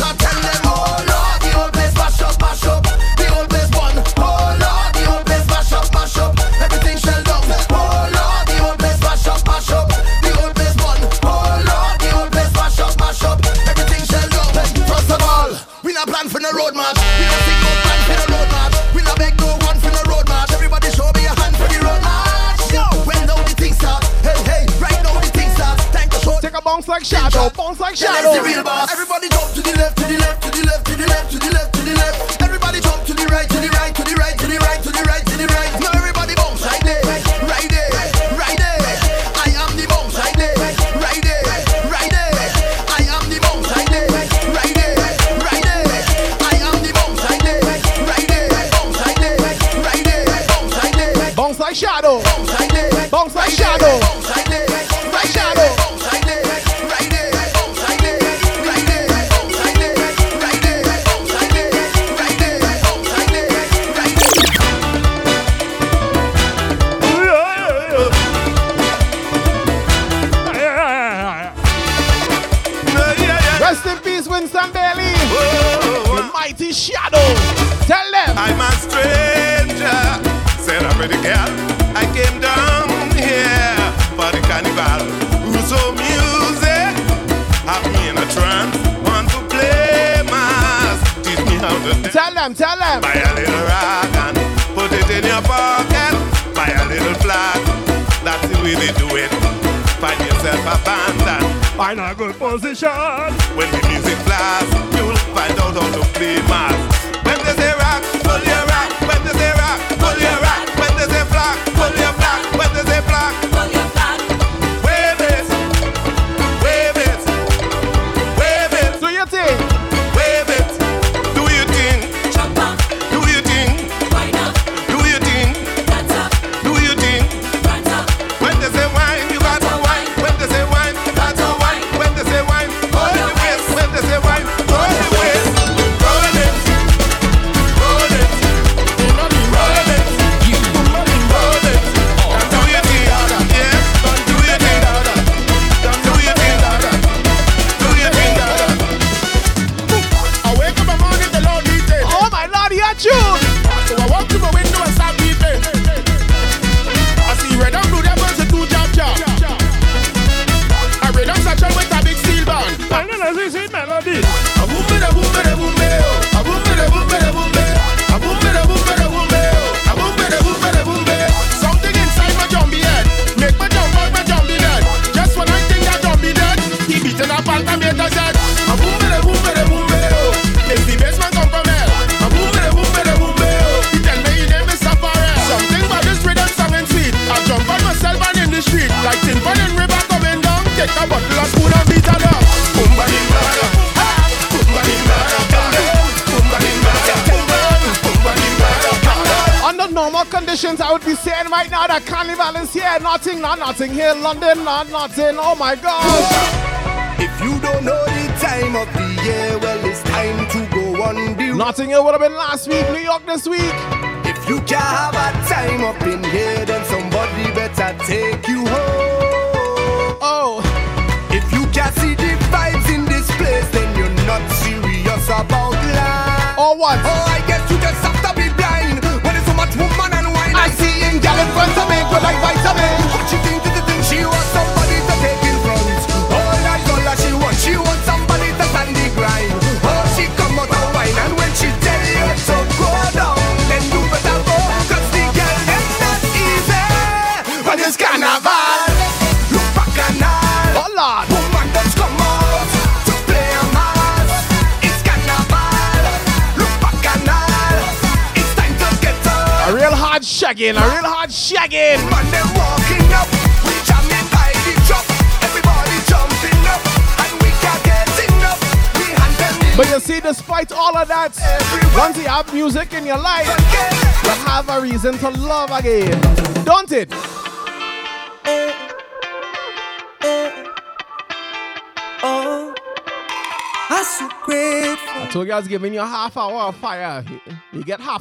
oh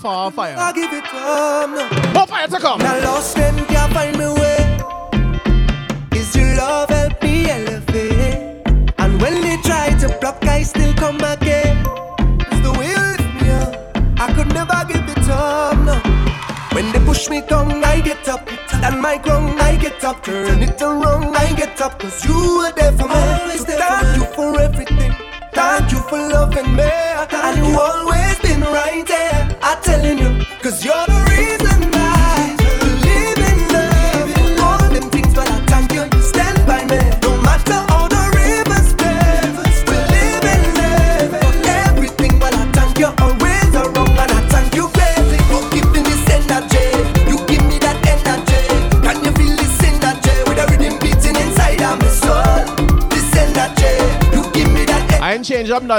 half fire. I give it to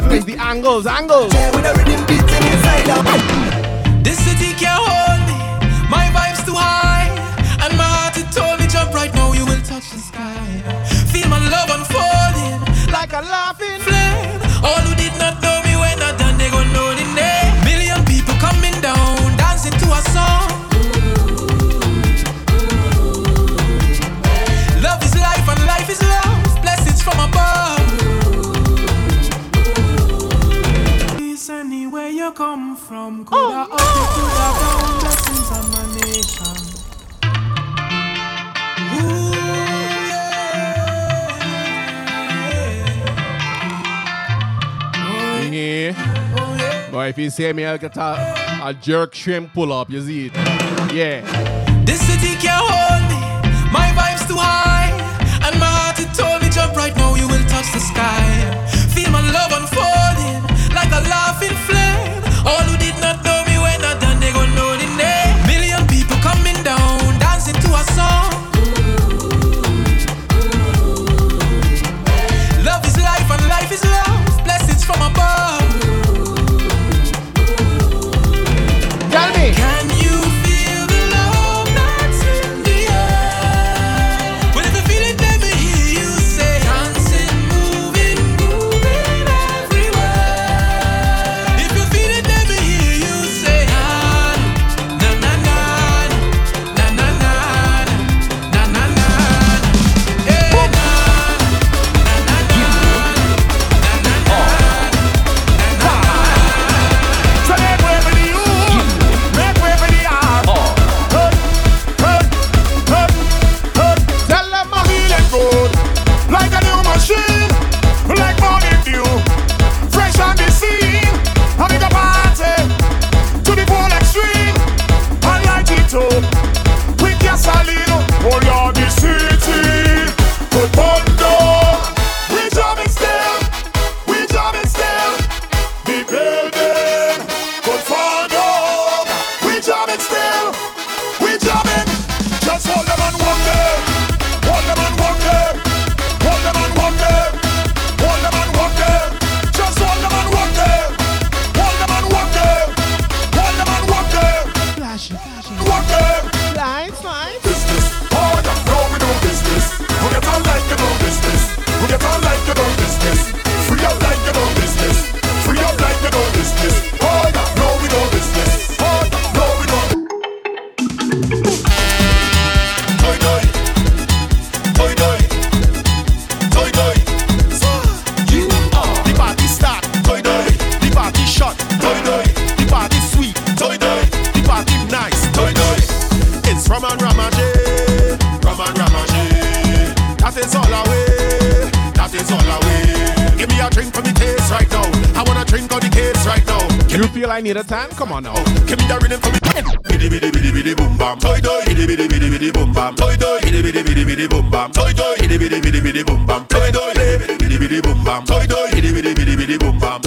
It's the angles, angles. if you see me, I'll get a, a jerk shrimp pull up, you see it. Yeah. This city can't hold me, my vibe's too high. And my heart, it told me, jump right now, you will touch the sky. Feel my love unfolding like a laughing flame. All who did not know. Come on now. Give me that rhythm for me. Boom bam. Toy toy. Boom bam. Toy toy. Boom bam. Toy toy. Boom bam. Toy toy. Boom bam. Toy toy. Boom bam.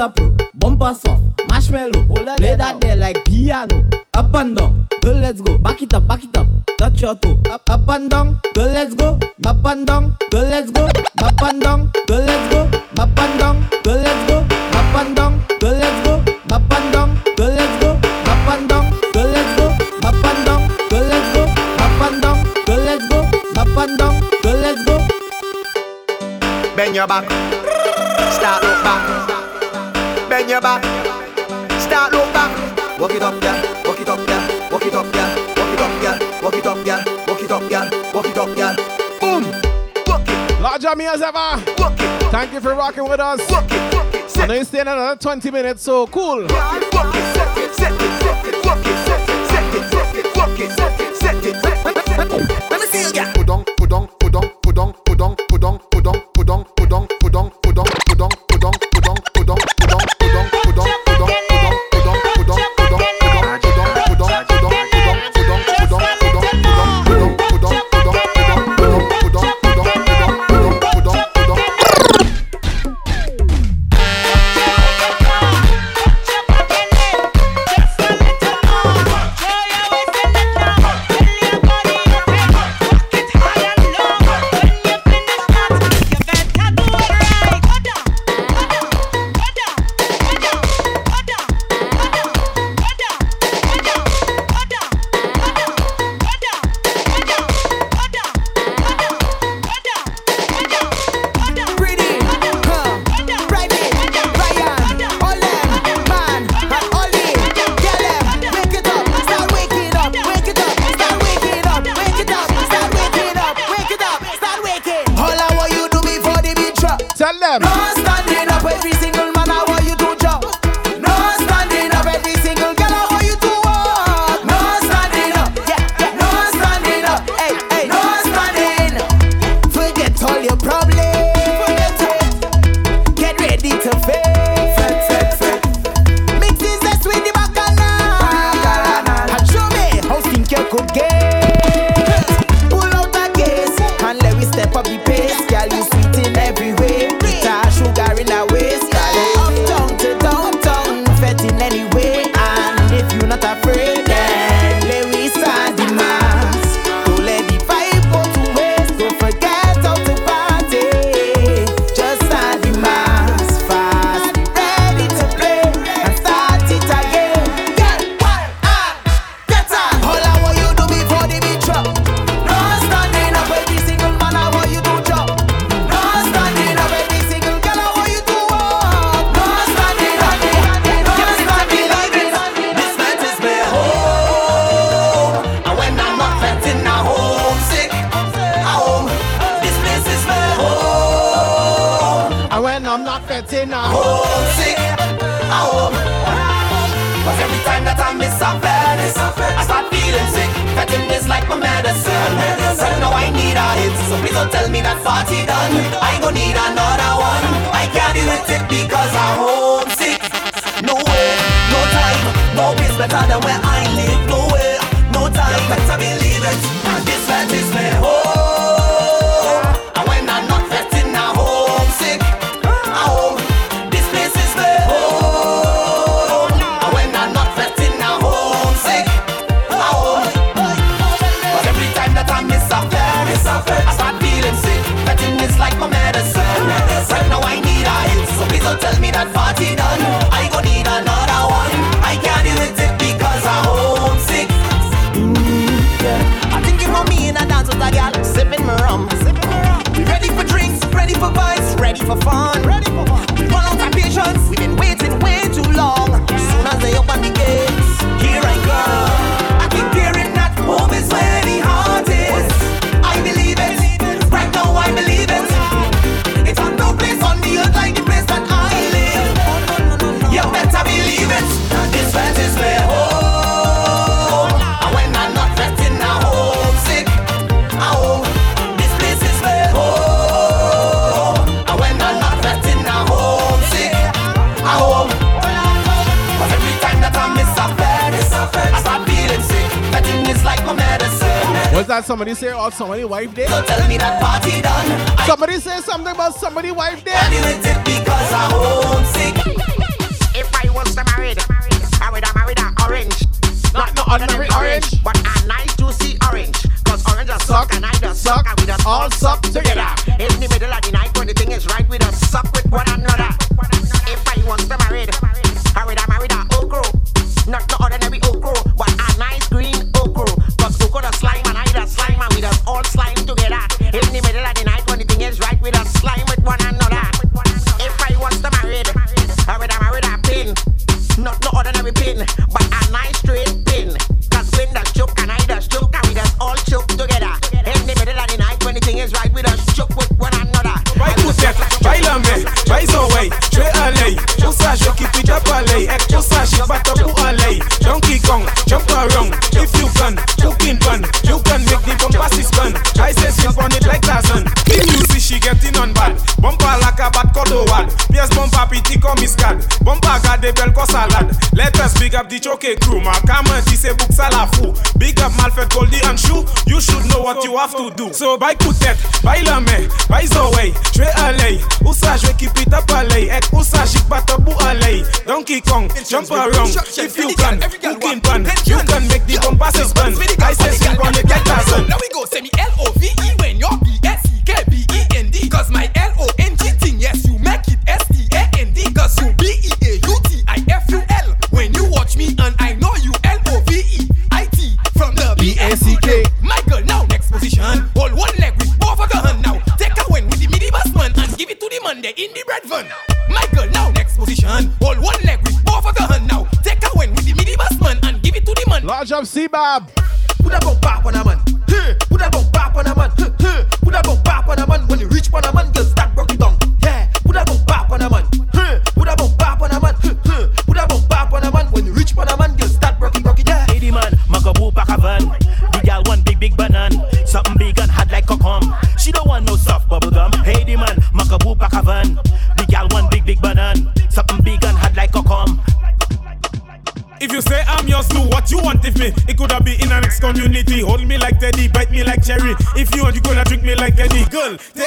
up, bumper soft, marshmallow. Play that there like piano. Up and down, girl, let's go. Back it up, back it up. Touch your toe. Up, up and down, girl, let's go. Up and down, girl, let's go. Up and down, girl, let's go. Up and down, girl, let's go. Up and down, girl, let's go. Up and down, girl, let's go. Up and down, girl, let's go. Up and down, girl, let's go. Up and down, girl, let's go. Up and down, girl, let's go. Bend your back. jammy as ever. Thank you for rocking with us. I know you stay another 20 minutes, so cool. Let me see you somebody say or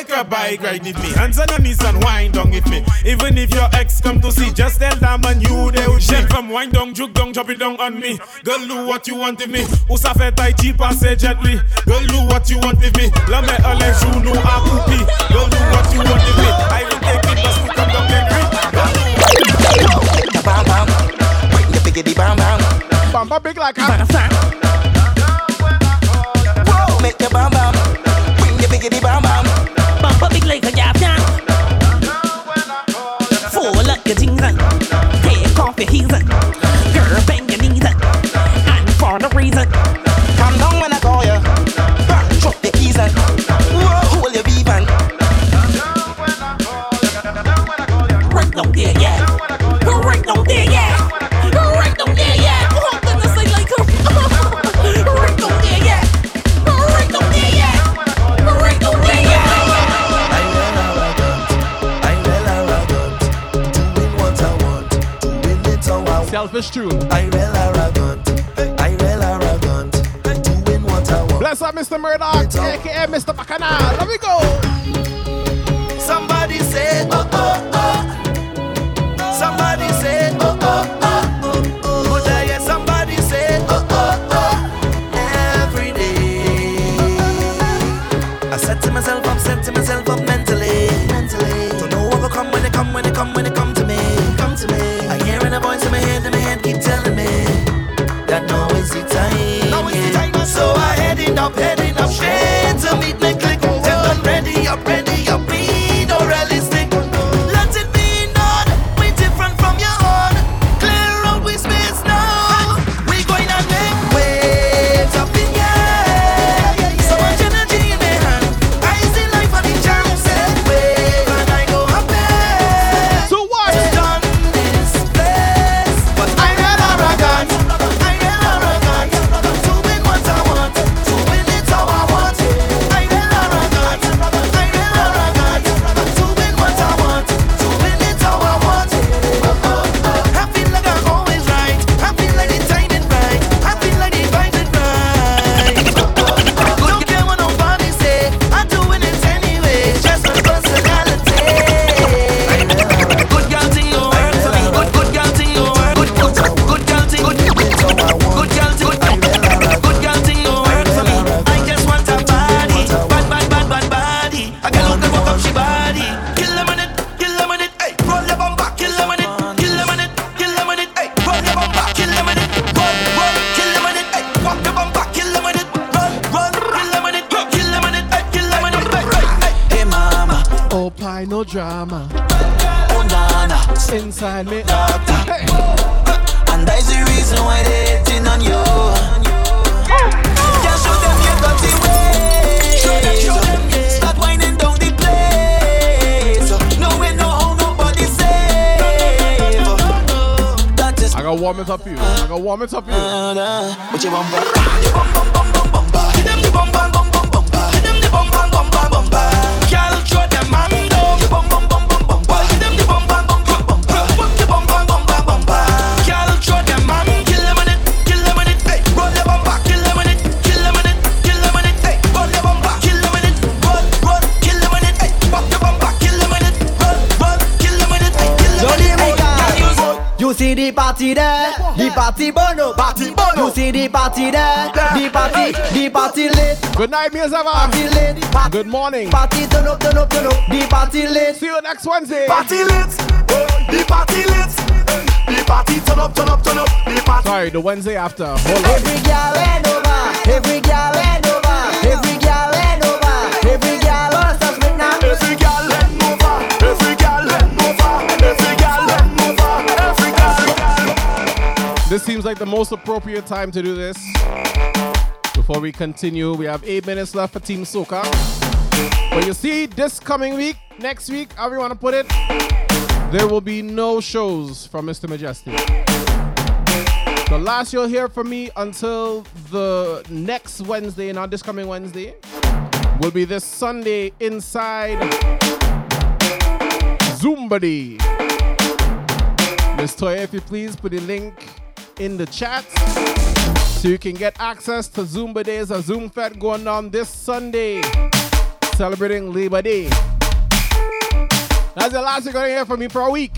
Take a bike ride with me. Hands on your knees and wind down with me. Even if your ex come to see, just tell them and you they will Shake From wind down, juke down, chop it down on me. Girl, do what you want with me. Usa fait tai say gently. Girl, do what you want with me. La me ale you know I could be. Girl, do what you want with me. I will take it, just to come down and ring. Bam bam, you biggity bam bam. Bam bam big like a butterfly. Whoa, make the bam bam, bring the biggity bam bam but big like a. Full up your jeans and take off your heels girl. selfish too. I will arrogant. I will arrogant. Doing what I want. Bless up, Mr. Murdoch, aka Mr. Bacchanal. Let me go. Somebody say, oh, oh, oh. Warm it up you. see the party there, the party party see the party there, the party, the party lit. Good night, Miss Eva. Party lit. Pa- Good morning. Party turn up, turn up, turn up. The party lit. See you next Wednesday. Party lit, the party lit, the party turn up, turn up, turn up, the party. Sorry, the Wednesday after. Hold on. Every girl and over, every girl Seems like the most appropriate time to do this. Before we continue, we have eight minutes left for Team Soca. But you see, this coming week, next week, however you want to put it, there will be no shows from Mr. Mejustik. The last you'll hear from me until the next Wednesday, not this coming Wednesday, will be this Sunday inside Zumba Day. Miss Toya, if you please, put the link in the chat so you can get access to Zumba Days, a Zoom Fest going on this Sunday, celebrating Labor Day. That's the last you're gonna hear from me for a week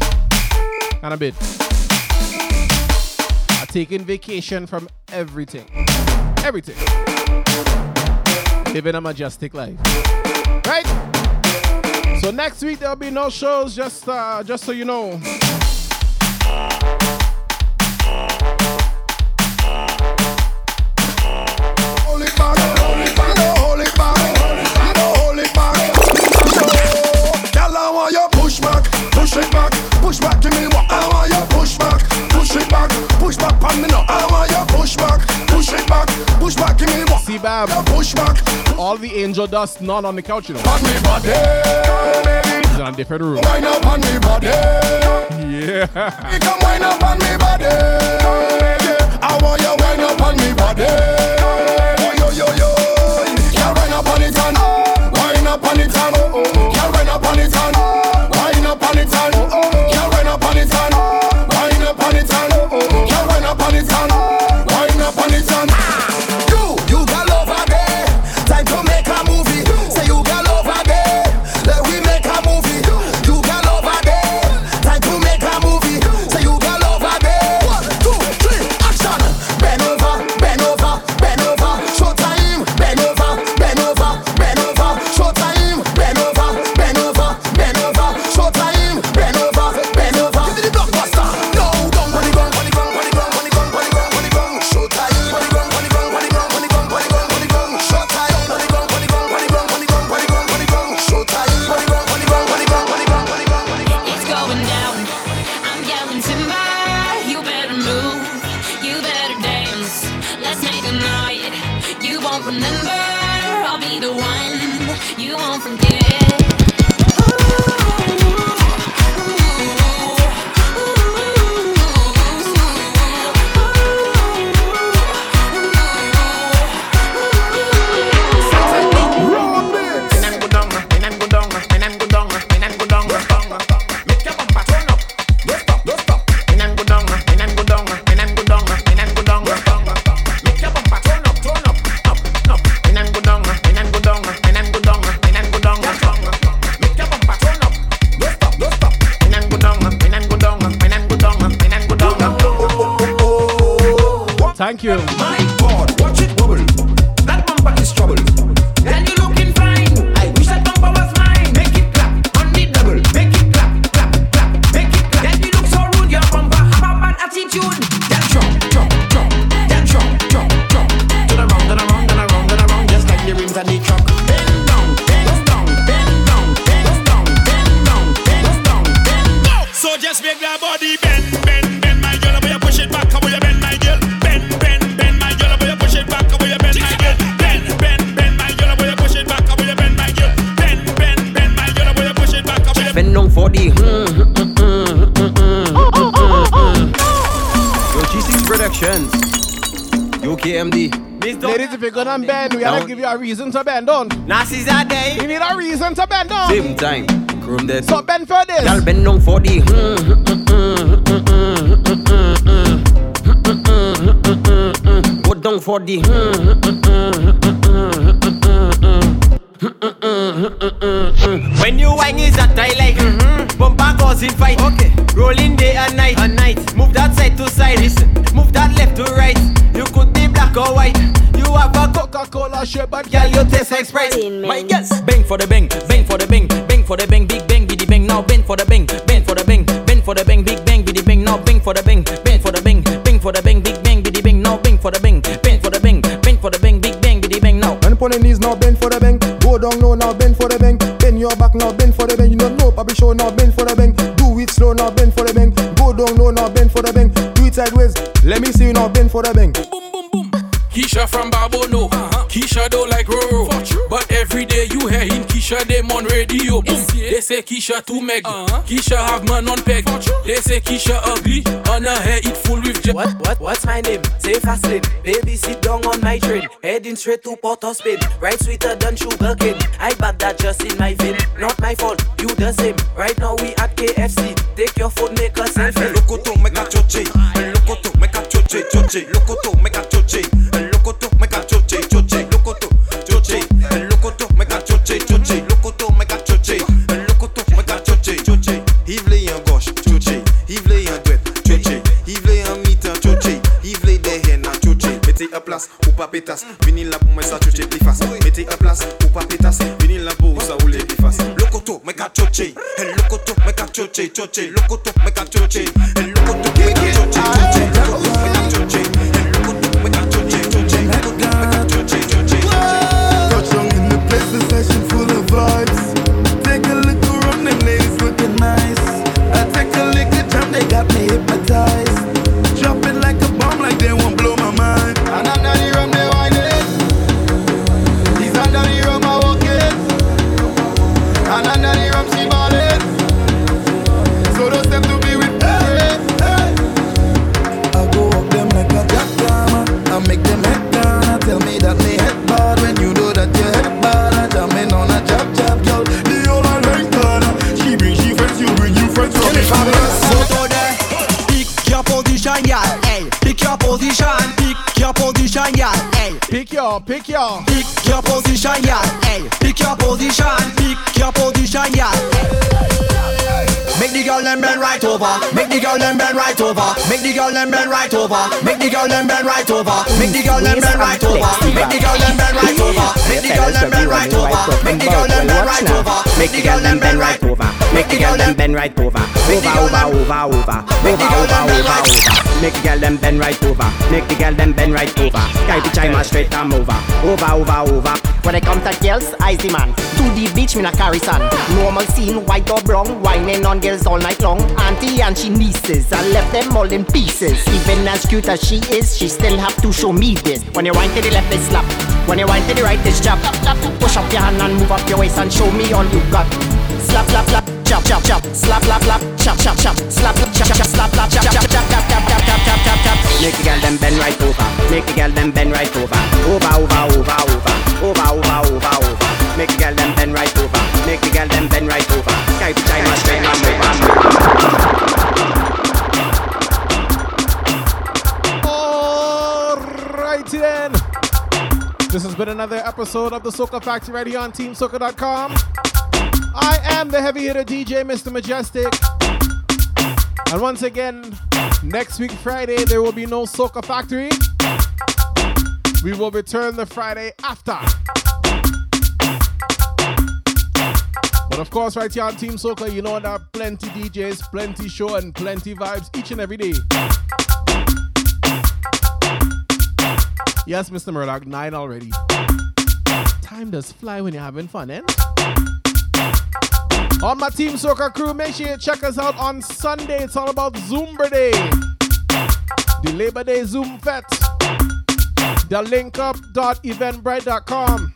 and a bit. I'm taking vacation from everything, everything. Living a majestic life, right? So next week there'll be no shows, just uh, just so you know. Push it back, push back, give me what I want you push back, push it back, push back, pan me now. I want you push back, push it back, push back, give me what. See, Bab, push back, all the angel dust not on the couch, you know. on me body, baby. It's in a different room. Wind up on me body. Yeah. You come wind up on me body. I want you wind up on me body. Oh yo yo yo. Yeah, wind up on it and wind up on it and yeah, wind up on it and up on it bend down for the. hmm, hmm, hmm, hmm, hmm, hmm, hmm, hmm, hmm, hmm, hmm, hmm, hmm, hmm. Go down for the. hmm, radio. Boom. They say Keisha too meg. Uh-huh. Keisha have man on peg. They say Keisha ugly. On her hair it full with What, what, what's my name? Say fast lane. Baby, sit down on my train. Heading straight to Port of Spain. Right sweeter than sugar cane. I bad that just in my vein. Not my fault, you the same. Right now we at KFC. Take your phone, make a selfie. Loco make a choche. Loco make a choche, choche. Loco make a choche. petas Vinil la pou mwen sa choche pli fas Mete a plas ou pa petas Vinil la pou sa oule pli fas Lokoto mwen ka choche Lokoto mwen ka choche Choche lokoto you bring you friends from the Photo there. Pick your position. Hey, pick your position. Pick your position. Hey, pick your, pick your, pick your position. Hey, pick your position. Pick your position, yeah. Make the girl them bend right over. Make the girl them bend right over. Make the girl them bend right over. Make the girl them bend right over. Make the girl them bend right over. Make the girl them bend right over. Make the girl them bend right over. Make the girl them bend right over. Make the girl them bend right over. Make the girl them bend right over. Over, over, over, over. Over, over, over, over. Make the girl them bend right over. Make the girl them bend right over. Sky to chime straight come over. Over, over, over. When I come to girls, I man. To the beach, me na carry son. Normal scene, white or brown, whining on girls all night long. Auntie and she nieces, I left them all in pieces. Even as cute as she is, she still have to show me this. When you wind to the left, it's slap. When you wind to the right, it's chop. Push up your hand and move up your waist and show me all you got. Slap, slap, slap, chop, chop, chop. Slap, slap, slap, chop, chop, chop. Slap, slap, chop, chop, slap, slap, chop, chop, chop, chop, chop, chop, chop, chop, chop. Make the girl them bend right over. Make the girl them bend right over. Over, over, over, over. Over, over, over, over. Make the girl them bend right over. Make the girl them bend right over. Sky chime straight and move. Alrighty then. This has been another episode of the Soca Factory right here on TeamSoca.com. I am the heavy hitter DJ, Mr. Mejustik. And once again, next week, Friday, there will be no Soca Factory. We will return the Friday after. But of course, right here on Team Soca, you know that plenty DJs, plenty show, and plenty vibes each and every day. Yes, Mr. Murdoch, nine already. Time does fly when you're having fun, eh? All my Team Soca crew, make sure you check us out on Sunday. It's all about Zumba Day, the Labor Day Zoom Fest. The linkup.eventbrite.com.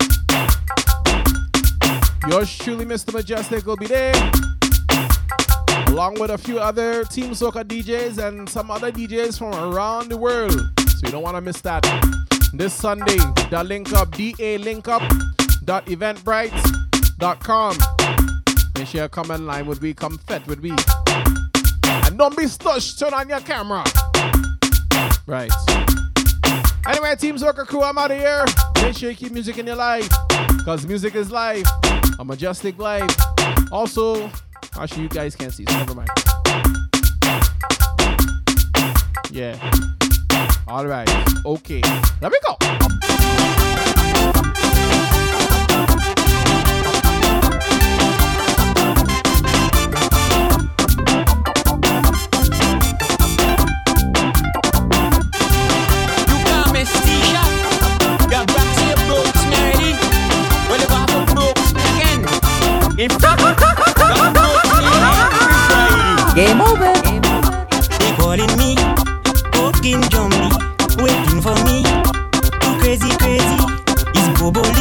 Yours truly, Mr. Mejustik, will be there. Along with a few other Team Soca DJs and some other DJs from around the world. So you don't want to miss that. This Sunday, the link up, da com. Make sure you come in line with we, come fed? with we. And don't be stush, turn on your camera. Right. Anyway, Team Soca Crew, I'm out of here. Make sure you keep music in your life. Because music is life. A majestic life. Also, actually, you guys can't see, so never mind. Yeah. All right. Okay. Let me go. If Game over. They calling me, walking Johnny, waiting for me. Too crazy, crazy. It's Bobo.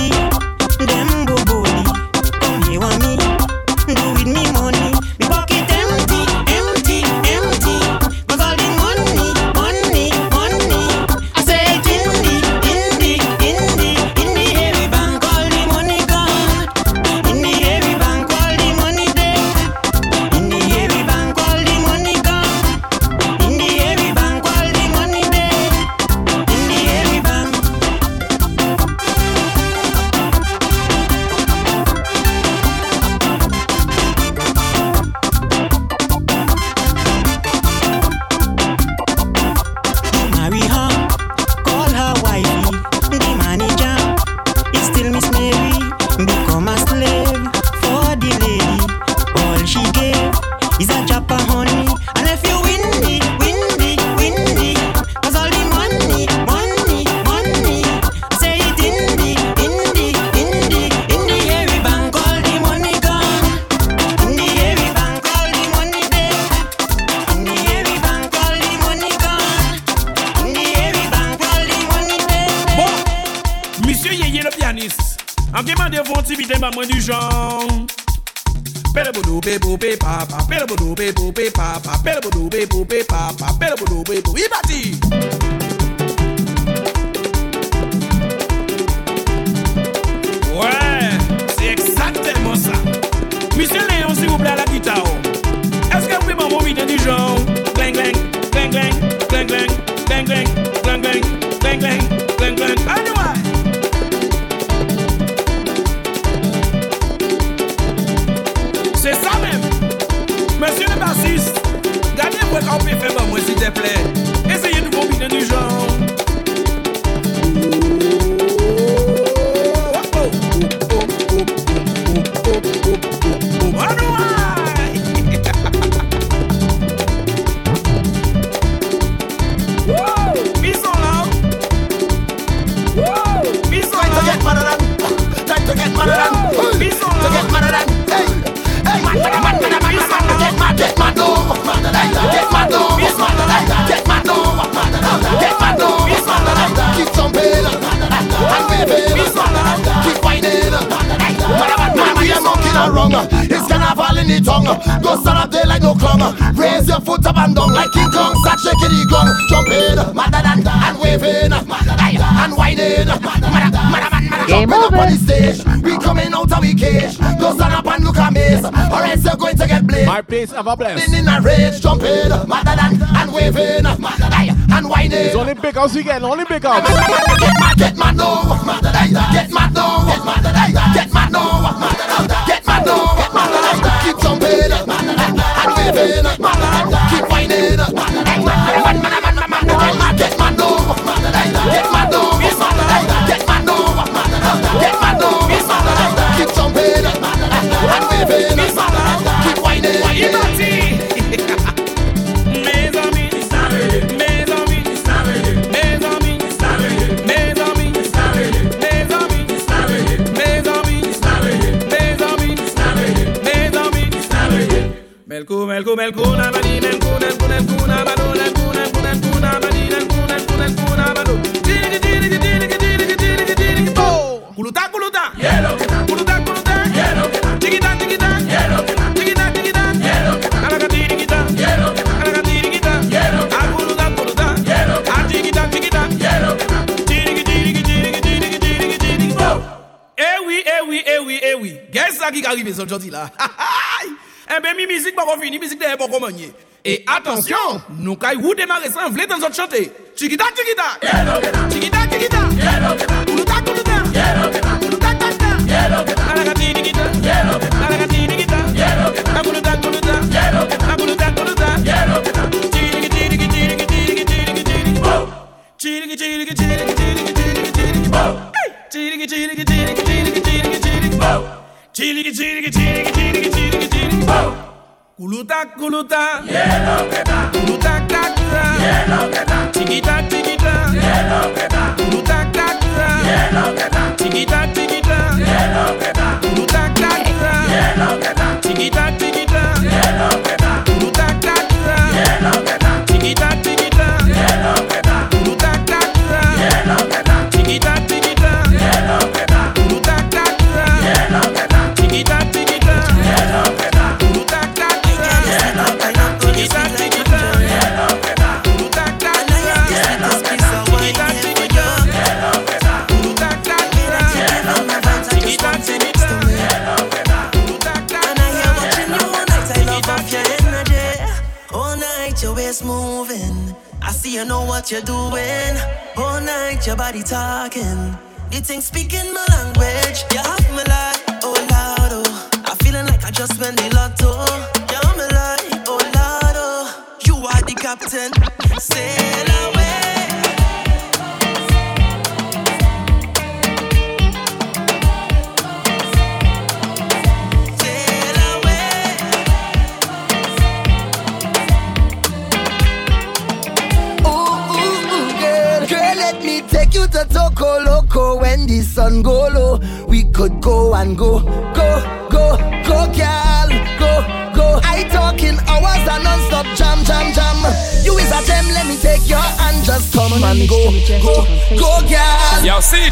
on the stage. We coming out of the cage. Don't stand up and look at me. Or else you're going to get blamed. My place ever blessed. Been in a rage, jumping, madder than and waving, madder than, and whining. It's only big house we get, only big house. Get mad, get mad now. Get mad now. Get mad now. Get mad now. Get mad now. Keep jumping and waving, keep whining. Melco, melco, melco, na manina les autres aujourd'hui là. Ah, ah, eh bien, mi musique, pas fini, musique derrière, pas manier. Et attention, nous, quand vous démarrez ça, on voulait dans autres chanter. Chiquita, chiquita.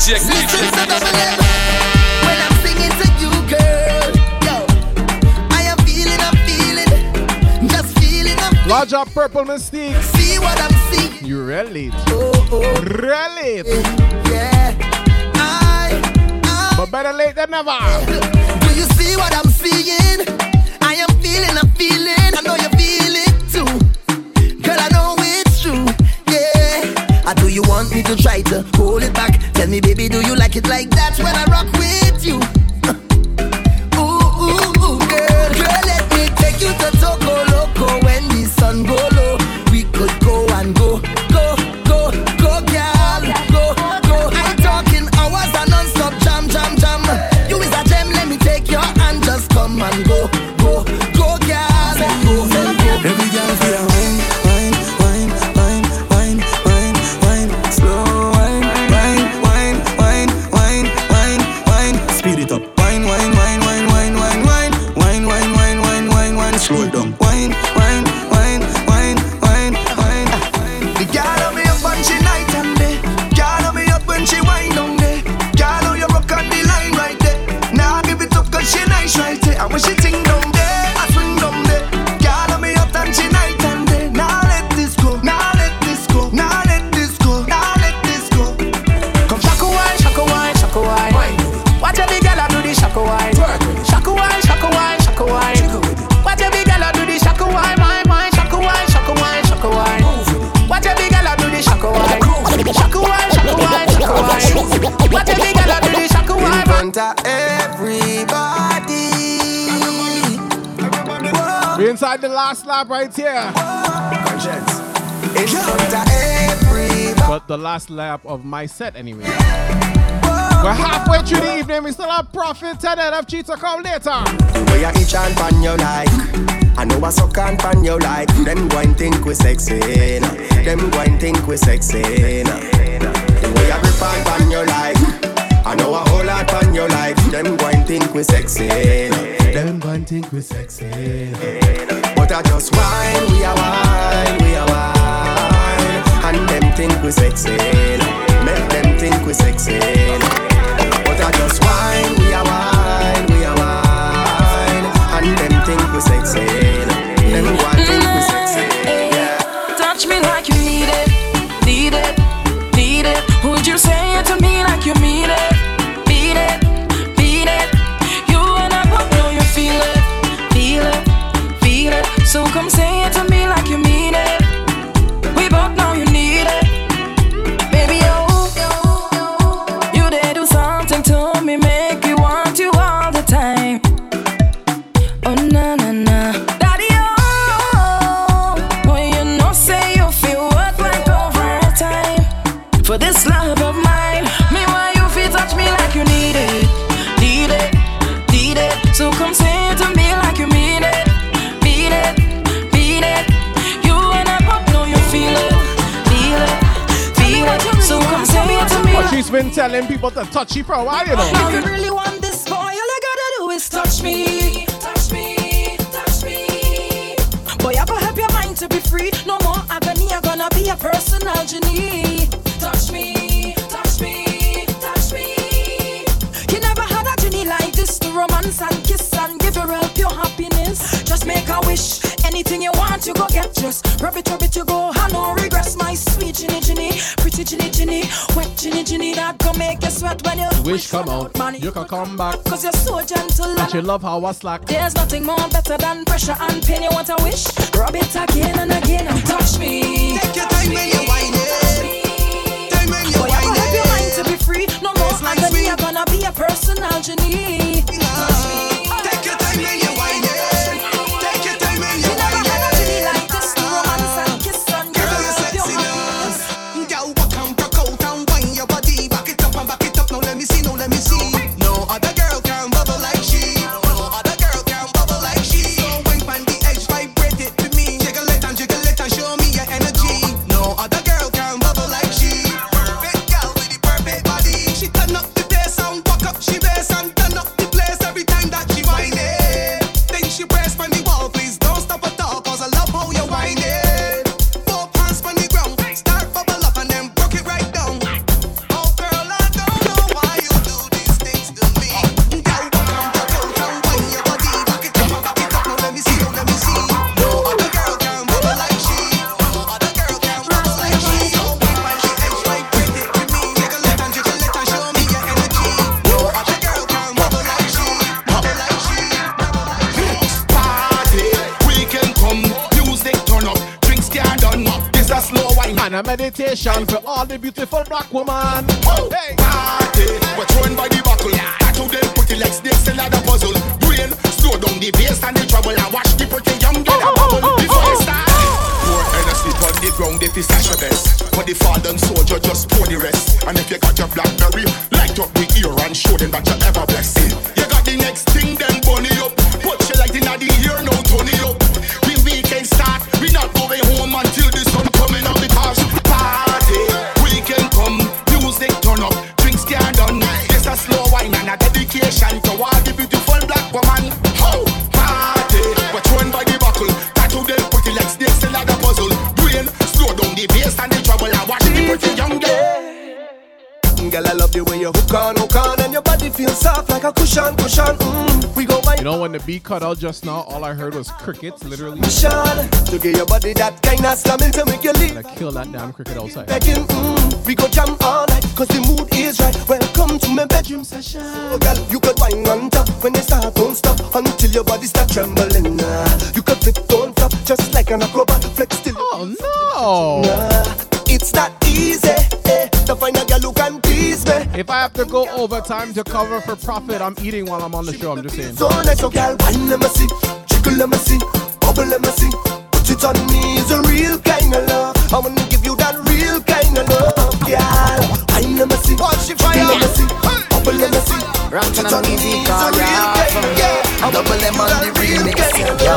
DJ Large up purple mystique. See what I'm seeing. You relate. Oh, oh. Relate. Yeah. I, I, but better late than never. got the last lap right here. But the last lap of my set, anyway. We're halfway through the evening. We still have profit and then have cheats to come later. We are eat and pan you like. I know I suck and pan you like. Them going think we sexy. Nah. Them going think we sexy. Nah. We are rip and pan you like. I know I whole lot pan you life. Them going think we sexy. Nah. Them going think we sexy. Nah. But I just whine, we are whine, we are whine, And them think we sexy. Make them think we sexy. But I just whine, we are whine, we are whine, And them think we sexy. Them one think we sexy. Yeah. Touch me like you telling people to touch you for a while, you know. If you really want this boy, all you gotta do is touch me, touch me, touch me. Boy, I go help your mind to be free. No more agony, I'm gonna be a personal genie. Touch me, touch me, touch me. You never had a genie like this to romance and kiss and give your help your happiness. Just make a wish, anything you want, you go get. Just rub it, rub it, you go. I no regrets, my sweet genie, genie, pretty genie, genie, wet genie, genie. That go make you sweat when you Wish come out, you can come back. Cause you're so gentle And you love how I slack. There's nothing more better than pressure and pain. You want a wish? Rub it again and again and touch me. Take your time when you whine it. Time when you're Boy, I help your mind to be free. No more agony. You're gonna be a personal genie. Touch me. A meditation for all the beautiful black woman. Hey, party, we're thrown by the buckle. Tattoo them pretty like snakes in a puzzle. Brain, slow down the bass and the trouble. And watch the pretty young get a bubble oh, oh, oh, before it start. Pour Hennessy on the ground if it's stash your best. For the fallen soldier, just pour the rest. And if you got your blackberry, a cushion, cushion. Mm, we go by You know when the beat cut out just now, all I heard was crickets, literally. Sean to get your body that kind of slamming to make you leave. Like kill that damn cricket outside. Begging, mm, we go jam all night, cause the mood is right. Welcome to my bedroom session. Oh, girl, you could whine on top when they start, don't stop until your body start trembling. You could flip, don't flop, just like an acrobat, flex still. Oh no! Nah, it's not easy eh, to find a girl who can please me. If I have to go overtime to cover for profit, I'm eating while I'm on the show. I'm just saying. So nice, so girl, wine let me see, jiggle let me see, bubble let me see. Put it on me is a real kind of love. I wanna give you that real kind of love, girl. Wine let me see, watch it fire let me see, bubble let me see. Put it on me is a real kind of yeah. Double M on the remix, yo.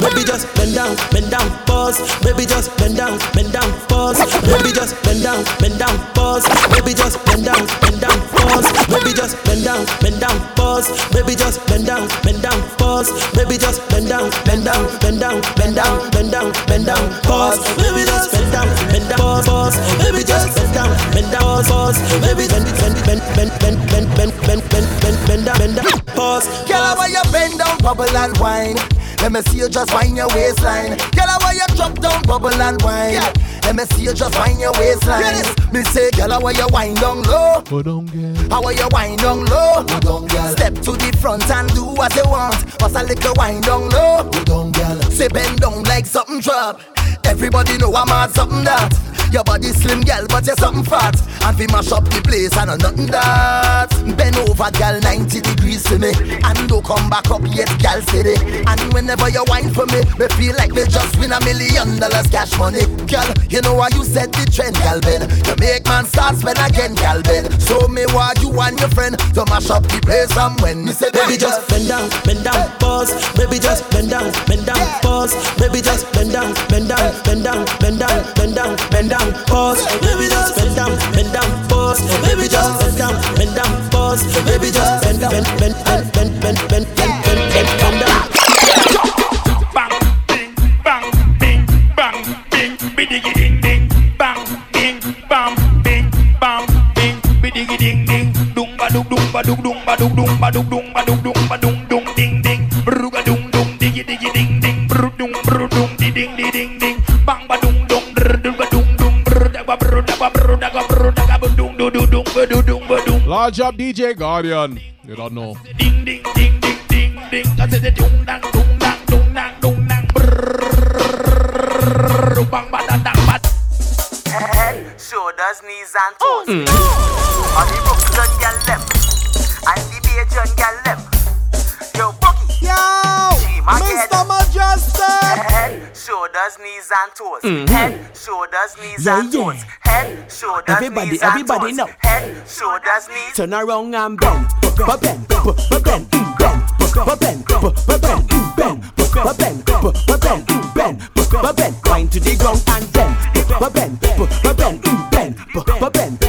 Baby just bend down, bend down, pause. Baby just bend down, bend down, pause. Baby just bend down, bend down, pause. Baby just bend down, bend down, pause. Baby just bend down, bend down, pause. Baby just bend down, bend down, pause. Baby just bend down, bend down, bend down, bend down, bend down, bend down, pause. Baby just bend down, bend down, pause, pause. Baby just bend down, bend down, pause, pause. Baby bend, bend, bend, bend, bend, bend, bend, bend, bend, bend, bend bend down, pause. Girl, why you bend down, bubble and wine? Let me see you just wind your waistline. Girl, why you drop down, bubble and wine? Let me see you just wind your waistline. Yes. Me say, girl, why you wind down low? Go down, girl. How are you wind down low? Go down, girl. Step to the front and do what you want. Pass a little wind down low. Go down, girl. Say bend down like something drop. Everybody know I'm at something that. Your body slim, girl, but you're something fat. And we mash up the place, and know nothing that. Bend over, girl, 90 degrees to me. And don't come back up yet, girl, steady. And whenever you whine for me, me feel like me just win a million dollars cash money. Girl, you know why you set the trend, girl, Ben. You make man start spend again, girl, Ben. So me want you and your friend to mash up the place from when me say, Baby, just bend down, bend down, pause. Baby, just bend down, bend down, pause. Baby, just bend down, bend down, bend down, bend down, bend down, bend down, pause. Baby, just bend down, bend down, pause. Baby, just bend down, bend down, pause. Baby, just bend, bend, bend, bend, bend, bend, bend, bend, bend, bend, bend down. Bang, bing, bang, bing, bidigi ding ding. Bang, bing, bam, bing, bam, bing, bidigi ding ding. Dung ba dung dung ba dung dung ba dung dung ba dung dung ba dung dung ba dung dung ding ding. Bruga dung dung digi digi ding ding. Bru dung bru dung di ding di ding ding. Large up DJ Guardian. You don't know. Ding ding ding ding ding ding. I said the dung dang dung dang dung dang dung dang. Bang. Head, shoulders, knees and toes. Hmm. On the Brooklyn girl them, and the Bajan girl them. Yo, Boogie. Yo, Mr just said. Head, shoulders, knees, and toes. Mm-hmm. Head, shoulders, knees, yeah, and yeah. toes. Head, shoulders, everybody, knees, everybody and toes. Everybody, Head, shoulders, knees. Turn around and bend, bend, bend, bend, bend, bend. bend, bend, bend, bend, bend, bend, bend, bend, bend. Bend ben, ba-ben, wind to the ground and bend, bend, bend, bend, bend, bend, bend, bend, bend,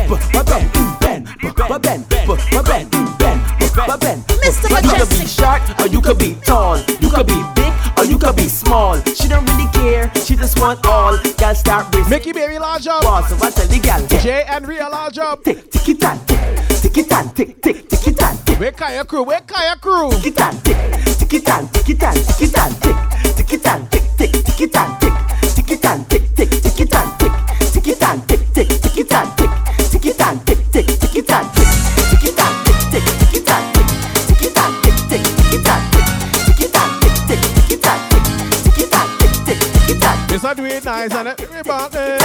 bend, bend, bend, bend, ba-ben, ben, ba-ben. Mr. Mejustik, you could be short, or you could be tall, you could be big, or you could be small. She don't really care, she just want all. Girl start with Mickey Baby large up. Boss, so I tell the girl, Jay and Rhea large up. tick, tick it and tick, tick it and tick, tick, tick it and tick. Where Kaya crew? Where Kaya crew? Tick it and tick, tick it and tick it and tick it and tick, tick it and tick, tick, tick it and tick, tick nice and it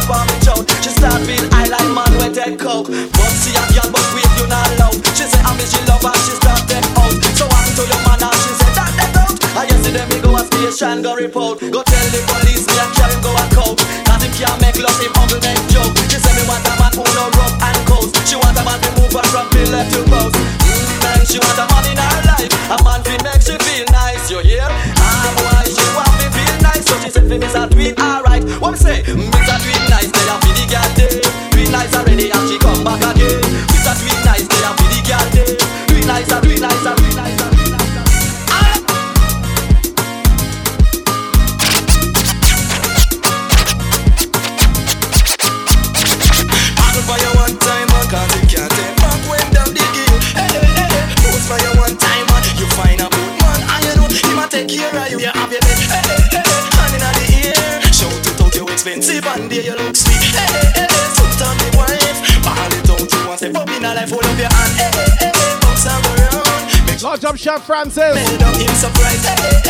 for me choke. She start feel high like man with dead coke. But see a girl, but wait you not loud. She say I miss she love and she start dead out. So what to your man and she say that dead out. I yesterday me go a station go report. Go tell the police me and carry him go a coat. Cause him can't make love him uncle make joke. She say me want a man who no rub and coast. She want a man to move her from pillar to post. Mm, man, she want a man in her life. A man fi make she feel nice. You hear? Ah, boy, she want me feel nice. So she said miss a tweet alright. What me say? Miss a tweet already and she come back again. Miss a tweet nice. Tell her fi the girl day. Tweet nice, Francis.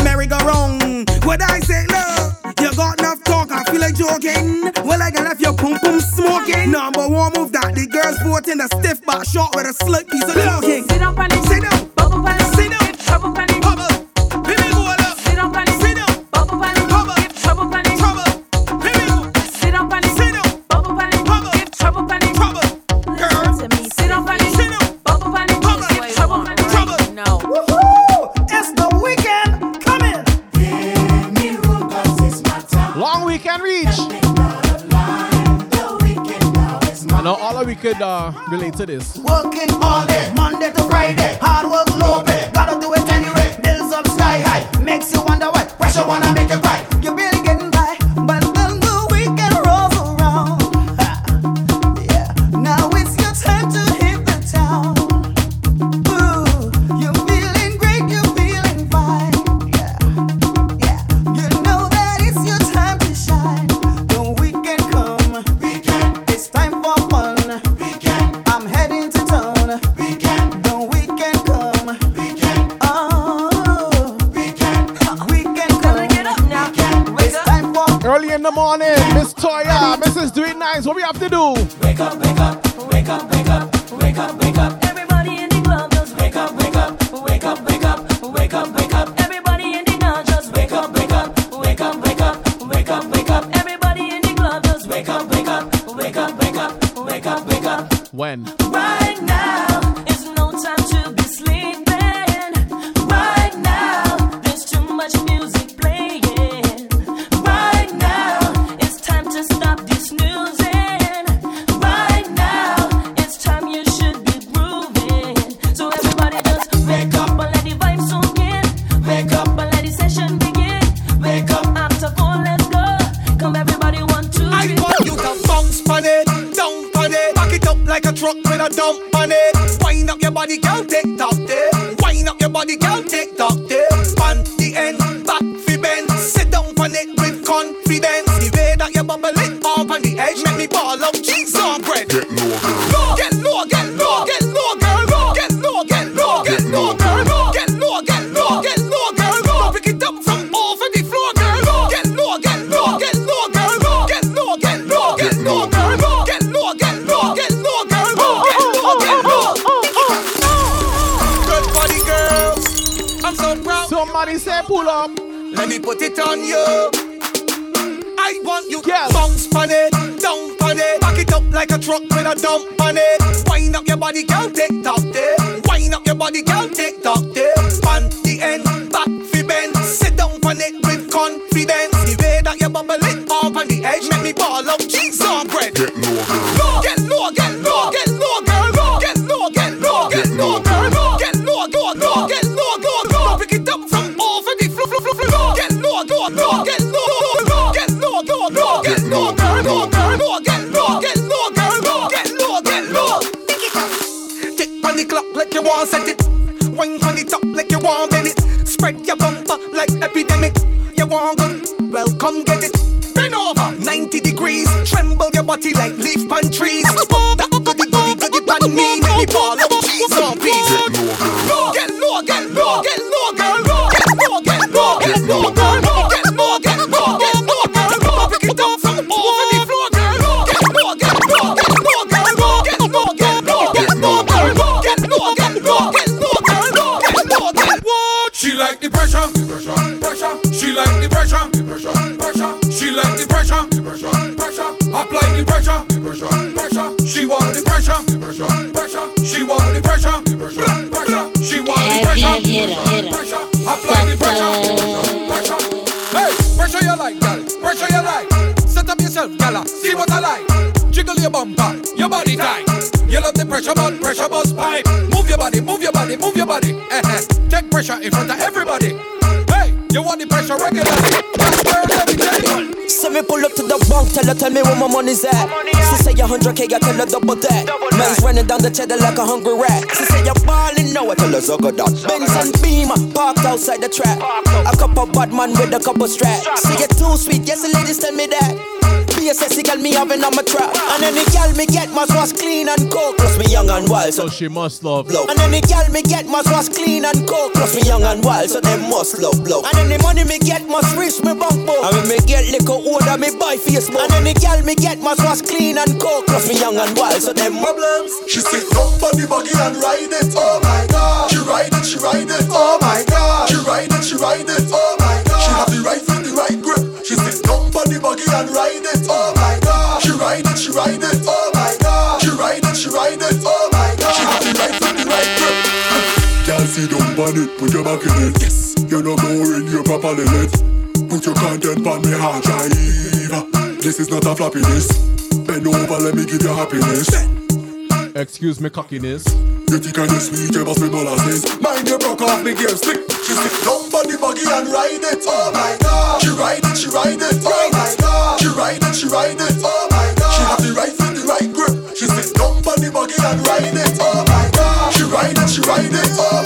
a merry-go-round. What I say, look, you got enough talk, I feel like joking. Well, I got left your pump, pump, smoking. Number one move that the girls voting a stiff but short with a slick piece of looking. Sit up and sit. relate to this. Working all pounds of cheddar like a hungry rat. She said you're ballin', no, I tell good Zugga Benz and Beamer parked outside the trap. A couple bad man with a couple straps. Say so you're too sweet, yes, the ladies tell me that place, say, girl, me having on my trap. And any girl me get must was clean and coke. Plus me young and wild, so, she must love. Blow. And any girl me get must was clean and coke. Plus me young and wild, so them must love. Blow. And any money me get must reach me bank book. And when me get liquor order me buy face smoke. And any girl me get must was clean and coke. Plus me young and wild, so them problems. She sit up on the buggy and ride it. Oh my god. She ride it, she ride it. Oh my god. She ride it, she ride it. Oh my god. She have the right foot, the right grip. She sit up on the buggy and ride it. keep on it, put your back in it. Yes. You're not boring, you're properly lit. Put your content on me hard drive. This is not a flappiness. Bend over, let me give you happiness. Excuse me, cockiness. You think I'm sweet, you must be molasses. Mind your broke off me gear stick. She stick down on the buggy and ride it. Oh my god. She ride it, she ride it. Oh my god. She ride it, she ride it. Oh my god. She have the right foot, the right grip. She stick down on the buggy and ride it. Oh my god. She ride it, she ride it. Oh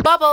Bubble.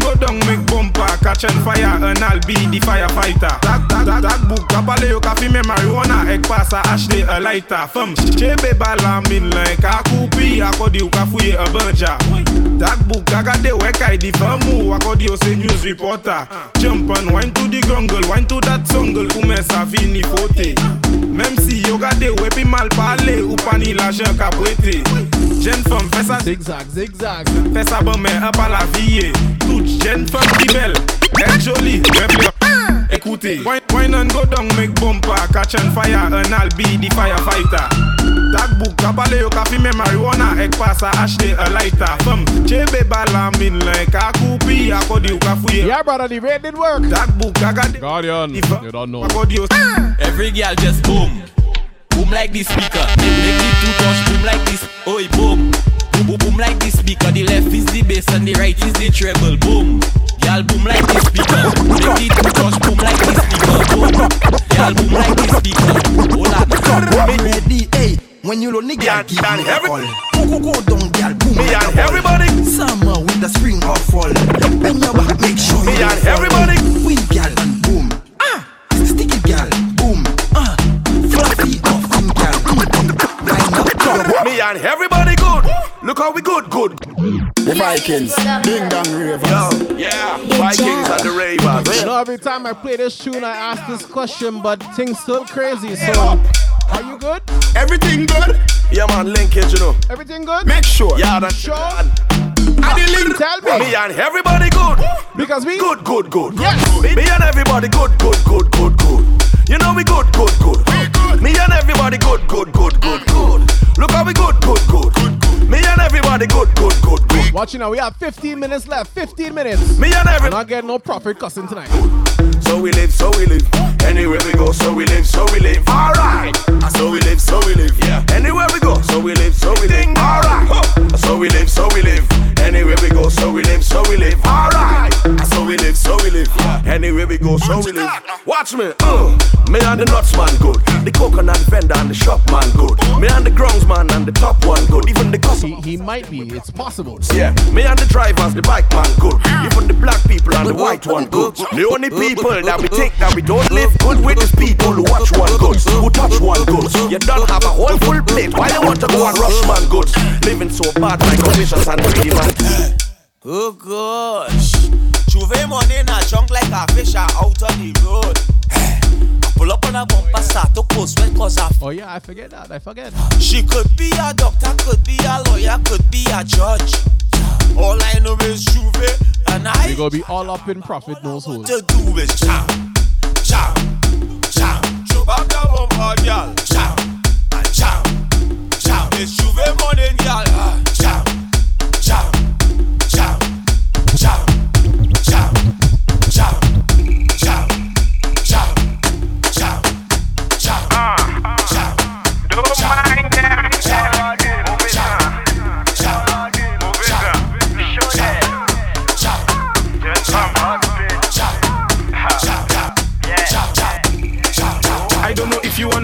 Go down, make bumper, catch on fire, and I'll be the firefighter. That, that, that, that book, kapale yo kafi me marijuana, ek pasa ashley a lighter. From chebe bala min like a kupi, akodi yo kafuye a banja. Datbouk agade wek ay di famou. Akodi yo se news reporter. Jump and wine to di grongle Wine to dat songle Ou men sa fini fote Mem si yo gade we pi mal pale. Ou pa ni la jen ka prete. Jen fom fè sa zigzag zigzag. Fè sa bon men an pa la fiye Tout jen fom di bel. El joli Mem li Ekoute. Wine and go down make bumper Catch and fire and I'll be the firefighter. That book, kapale yo kafi me marijuana, ek pasa ashley a lighter. Femme, chebe bala min like a kupi, akodi yo kafuye. Yeah, brother, the raid did work. That book, gaga de. Guardian, uh, you don't know. Akodi yo. Ah. Every girl just boom. Boom like the speaker. Make, make the two touch boom like this. Oi, boom. Boom, boom, boom like this speaker. The left is the bass and the right is the treble. Boom. Y'all boom like the speaker. Make the two touch boom like the speaker. Boom. Y'all boom like the speaker. Hold on. Me ready, hey. When you lonely, girl, give me a call. Go, go, go down, girl, boom Me and everybody. Summer with the spring or fall. Bend your back, make sure Me and everybody. Win, girl, boom. Ah, sticky, girl, boom. Ah, fluffy thin, girl. Wind up, drop. Me and everybody. Look how we good, good. The Vikings, Ding Dong Ravens. Yo, yeah, Vikings and the Ravens. You know, every time I play this tune, I ask this question, but things still crazy. So, are you good? Everything good? Yeah, man, linkage, you know. Everything good? Make sure. Yeah, that's Sure. I the link. Tell me. Me and everybody good. Because we Good, good, good. Yes. Me, me and everybody good, good, good, good, good. You know we good, good, good. Me and everybody good, good, good, good, good. Look how we good, good, good, good. Me and everybody good, good, good, good. Watching now, we have 15 minutes left. 15 minutes. Me and I'm not getting no profit cussing tonight. So we live, so we live. Anywhere we go, so we live, so we live. Alright. So we live, so we live. Yeah. Anywhere we go, so we live, so we live. Alright. So we live, so we live. Anywhere we go, so we live, so we live. Alright. So we live, so we live. Anywhere we go, so we live. Watch me. Uh. Me and the nuts man good. The coconut vendor and the shop man good. Me and the grounds man and the top one good. Even the He, he might be. It's possible. yeah, me and the drivers, the bike man good. Even the black people and the white one good. The only people that we think that we don't live good with is people who watch one goods, who touch one goods. You don't have a whole full plate. Why you want to go and rush man goods? Living so bad, my conditions and greedy man. Oh gosh. Juve money in a junk like a fish are out on the road. Pull up on a bumper, start to post when cause I Oh, yeah, I forget that. I forget. She could be a doctor, could be a lawyer, could be a judge. All I know is Juve, and I We gonna be all up in profit, knows who. to do is jam, jam, jam. Jump up the bumper, girl. Jam, and jam, jam. It's Juve money, girl. Ah, jam,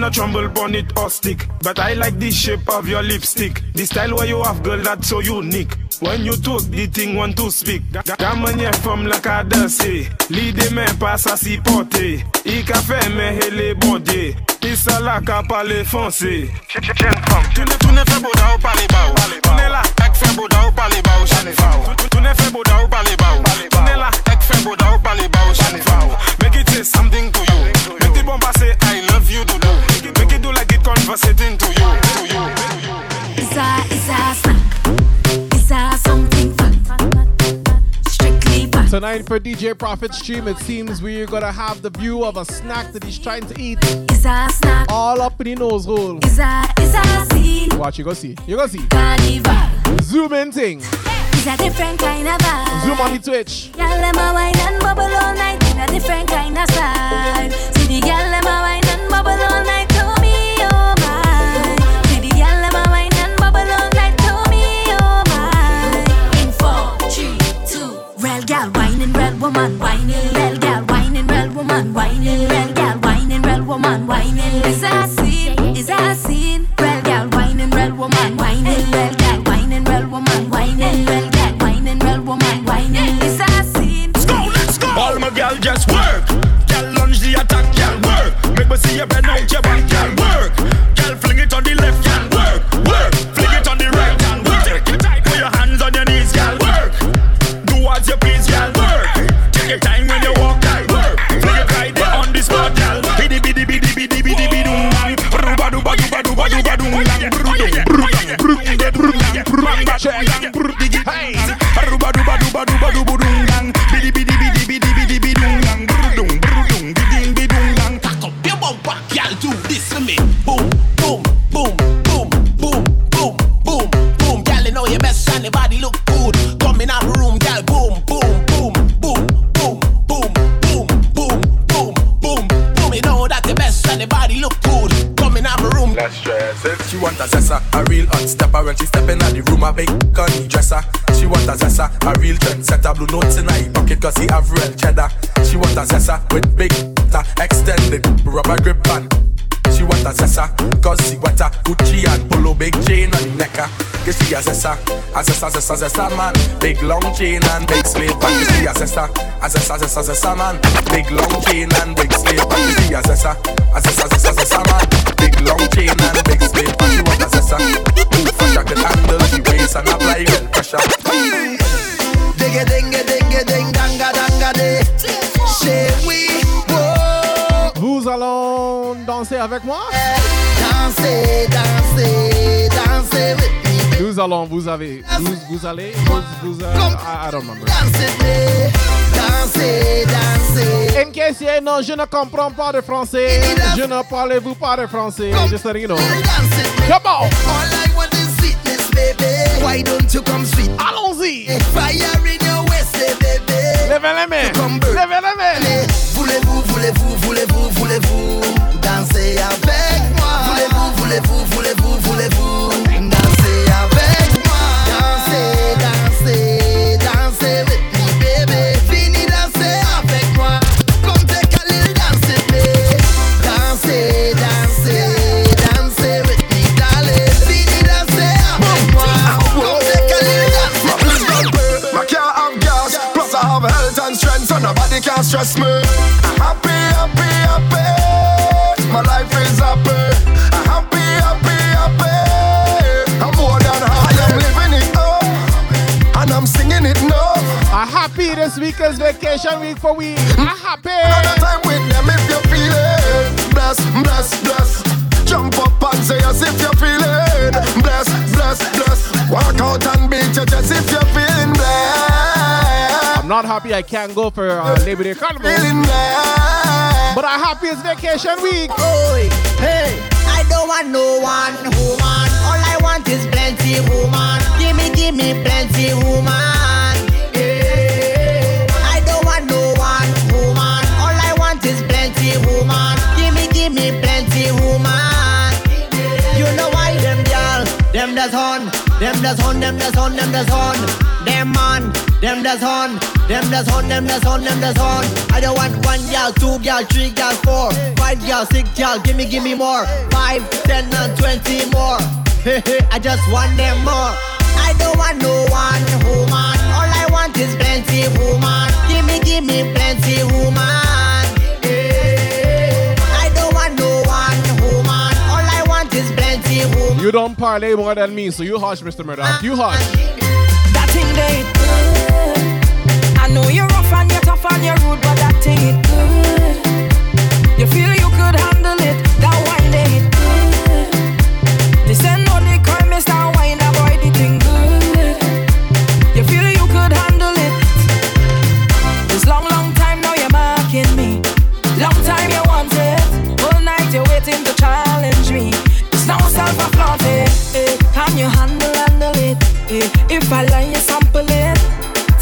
no tremble bun it or stick. But I like the shape of your lipstick. The style where you have girl that's so unique. When you talk the thing want to speak. Da manye fom la ka danse eh. eh. Li de men pa sa si pote I ka fe men hele bondye Pisa la ka pale fonse Tune tune fe boda ou pale ba ou Tune la ek fe boda ou pale ba ou Tune fe boda ou pale ba ou Tune la ek fe boda ou pale ba ou Make it say something to you. Make the bomba say I love you do do. Make it, make it do like it conversating to you. To you. Is a, is snack? Is a something fun? Strictly fun. Tonight for DJ Profit Stream, it seems we're gonna have the view of a snack that he's trying to eat. Is a snack? All up in the nose hole. Is a, is a scene? Watch, you go see. You go see. Carnival. Zoom in thing. It's a different kind of vibe. Zoom on the Twitch. Girl, them a wine and bubble all night in a different kind of style. See the girl, them a wine and bubble all night woman, whining well, gal, whining well, woman, whining well, gal, whining well, woman, whining. Is I seen? Is I seen? Well, gal, whining well, woman, whining well, gal, whining well, woman, whining well, gal, whining well, woman, whining. Is go. seen? Skull, skull. All my gal just work. Gal lunge the attack, gal work. Make me see you bend out your back, gal work. Gal check. zesta, zesta. Big long chain and big a a. Big long chain and big back. You see a zesta, a. Big long chain and big back. You want danser avec moi. Nous allons, vous avez, vous, vous allez, vous, vous, uh, I, I don't remember. In case you know, je ne comprends pas de français. Je ne parlez-vous pas de français? Just letting you know. Come on! All I want is sweetness, baby. Why don't you come sweet? Allons-y! Fire in your waist, eh, baby. Levez les mains! Stress me. I'm happy, happy, happy. My life is happy. I'm happy, happy, happy. I'm more than happy. I'm living it up. And I'm singing it now. I'm happy this week is vacation week for we. I'm happy. Another time with them if you feel it. Bless, bless, bless. Jump up and say as if you're feeling. Bless, bless, bless. Walk out and beat your not happy I can't go for uh, Labor Day Carnival. But I'm happy it's vacation week. Oi, hey, I don't want no one woman. All I want is plenty woman. Give me, give me plenty woman. Yeah. I don't want no one woman. All I want is plenty woman. Give me, give me plenty woman. You know why them girl, them does on, them does on, them does on, them does on, them man, them does on, them does on, them does on, them does on. I don't want one girl, two girl, three girl, four, five girl, six girl. Give me, give me more. Five, ten, and twenty more. Hey hey, I just want them more. I don't want no one woman. All I want is plenty woman. Give me, give me plenty woman. Is plenty woman. You don't parlay more than me, so you hush, Mr. Murdoch. You ah, hush. Ah, ah, that thing they good. I know you're rough and you're tough and you're rude, but that thing it good. You feel you could handle it, it? If I lie, you sample it.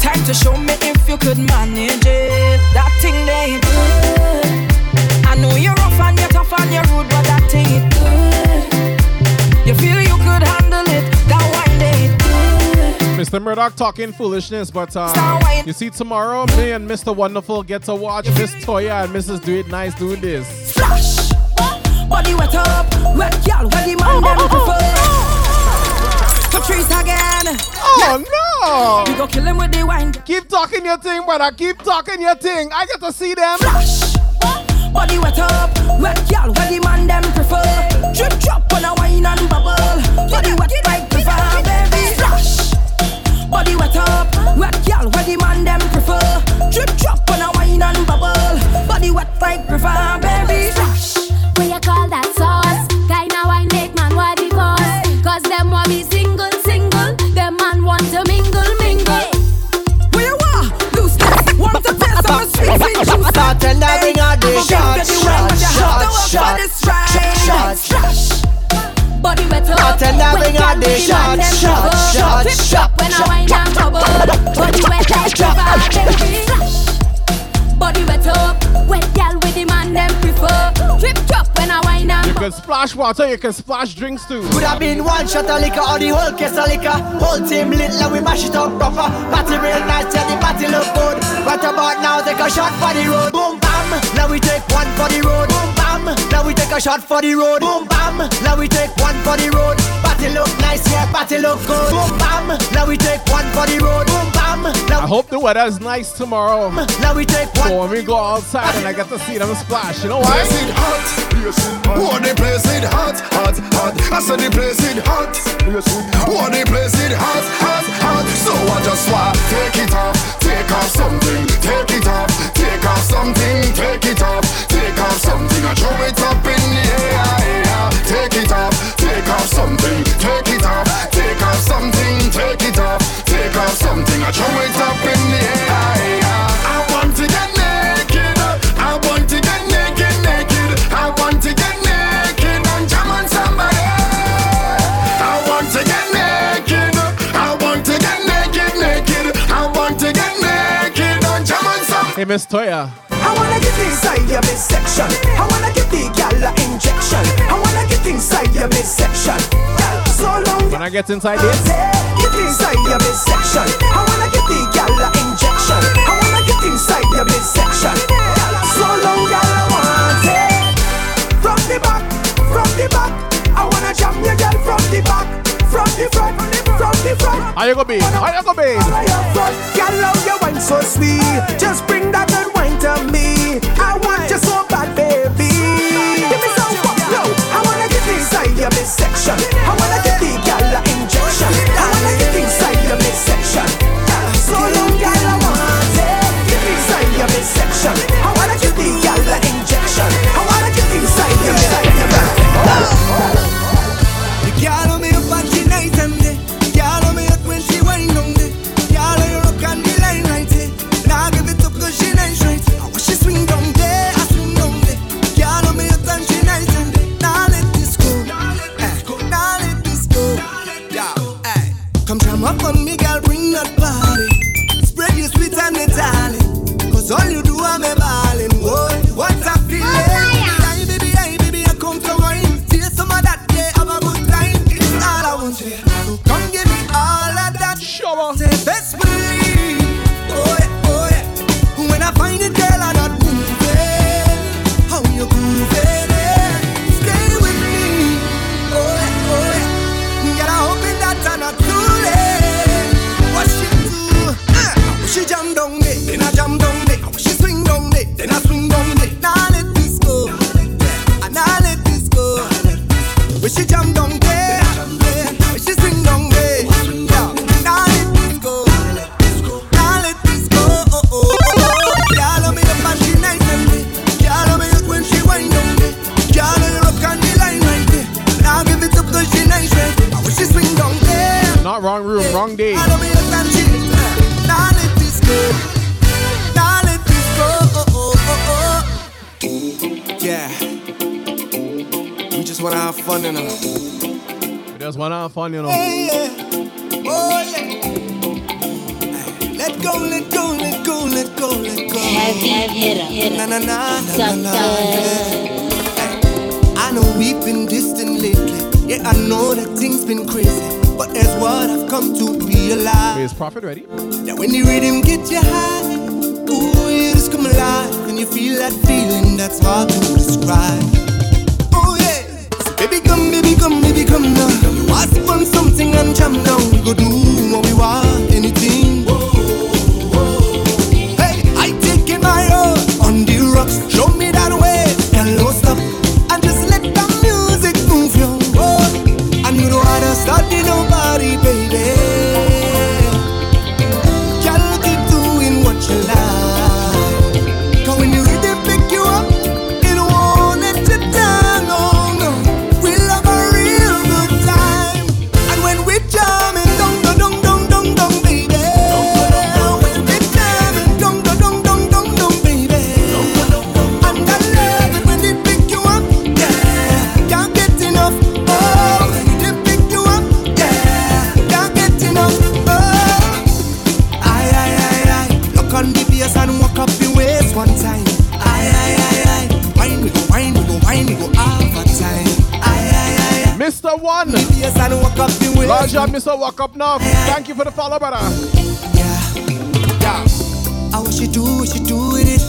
Time to show me if you could manage it. That thing they good. I know you're rough and you're tough and you're rude, but that thing it good. You feel you could handle it. That wine they good. Mr. Murdoch talking foolishness, but uh, you see, tomorrow, me and Mr. Wonderful get to watch Miss Toya and Mrs. Do It Nice do this. Flash. Body wet up, wet girl, where the man them prefer. Patrice again. Oh no! We go kill him with the wine. Keep talking your thing, brother. Keep talking your thing. I get to see them. Flash. Body wet up, wet gal, where the man them prefer. Drip drop when I wine and bubble. Body wet like river, baby. Splash. Body wet up, wet gal, where the man them prefer. Drip drop when I wine and bubble. Body wet like river, baby. Splash. What you call that sauce? Guy now I make man what divorce. Cause them want me single, have to shots, work for this shots, ride. shots, Splash. Body up. Bartender, bring out the where man shots, them shots, prefer. Oh, shots, Drip drop when I wine and bubble. Body wet Body wet up. Wet gal with the man them prefer. Drip drop when I wine and You can splash water, you can splash drinks too. Could have been one shot of liquor or the whole case of liquor. Whole team lit, like we mash it up proper. Party real nice, yeah, the party look good. Right about now, take a shot for the road. Boom bam, now we take one for the road. Boom bam, now we take a shot for the road. Boom bam, now we take one for the road. Party look nice, yeah, party look good. Boom bam, now we take one for the road. Boom bam, now I hope the weather's nice tomorrow. Now we take one. So when we go outside and I get to see them splash, you know why? Place it hot, oh the place it hot, hot, hot. I said the place it hot, oh the place it hot, hot, hot. So I just want take it off, take off something, take it off, take off something, take it off, take off something. I throw it up in the air, air. Take it off, take off something, take it off, take off something, take it off, take off something. I throw it up in the air, air. I want to get naked, I want to get naked, naked. I want to get naked and jam on somebody. I want to get naked, I want to get naked, naked. I want to get naked and jam on somebody. Hey, Miss Toya. I wanna get inside your midsection. I wanna get the gal a injection. I wanna get inside your midsection. So long. When I get inside this, Get inside your midsection. I wanna get the gal injection. I wanna get inside your midsection. Gal, so long, gal, I want it. From the back, from the back. I wanna jam your gal from the back, from the front, from the front. How you go be? How you go be? Girl, how you wine so sweet. Just bring that good wine to me. I want you so bad, baby. Give me some fuck, yo. I wanna get inside your midsection. I wanna get oh, oh. Yeah. We just wanna have fun, you know. We just wanna have fun, you know. Hey, yeah. Oh, yeah. Let go, let go, let go, let go, let go. Heavy hitter, hitter. Na na na na na na. I know we've been distant lately. Yeah, I know that things been crazy. What I've come to realize. Is Prophet ready? That when the rhythm get you high, ooh, you just come alive. And you feel that feeling that's hard to describe. Oh yeah. So baby come, baby come, baby come now. Want to something and jam down. We go do what we want, anything. Job, Mr. Walk Up now. Thank you for the follow, brother. Yeah. I what you do, what you do with it.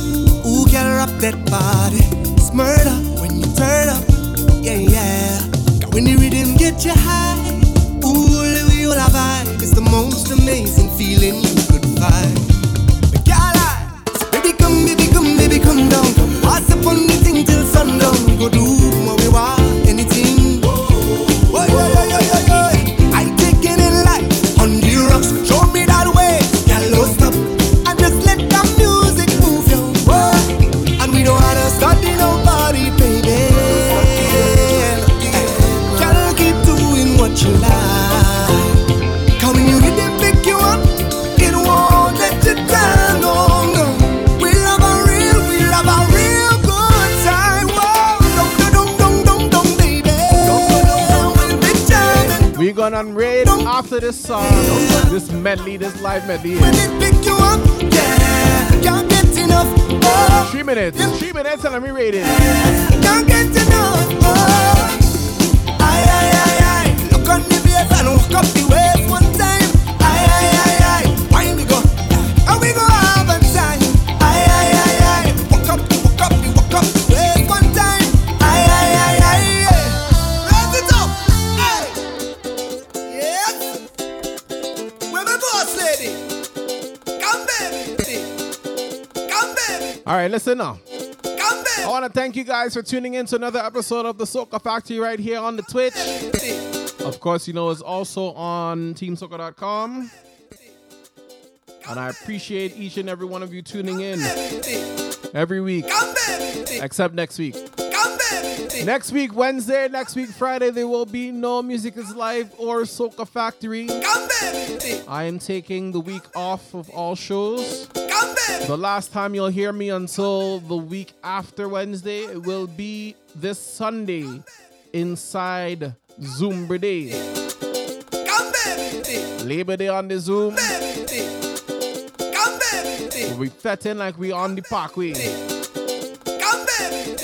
Ooh, girl, rock that body. It's murder when you turn up. Yeah, yeah. When the rhythm get you high. Ooh, way you la vibe. It's the most amazing feeling you could find. But girl, I, so baby, come, baby, come, baby, come down. Pass up on the thing till sundown. Go do gonna raid after this song, this medley, this live medley. Pick you up, yeah. Can't get enough. Oh. Three minutes, three minutes, and let me rate it. can't get enough. Oh, aye, aye, aye, aye. Look on the and up the waist baby. Listen now. I want to thank you guys for tuning in to another episode of the Soca Factory right here on the Twitch. Of course, you know it's also on TeamSoca.com. And I appreciate each and every one of you tuning in every week, except next week. Next week, Wednesday, next week, Friday, there will be no Music is Live or Soca Factory. I am taking the week off of all shows. The last time you'll hear me until the week after Wednesday it will be this Sunday inside Zumba Day. Labor Day on the Zoom. We'll be feting like we on the parkway.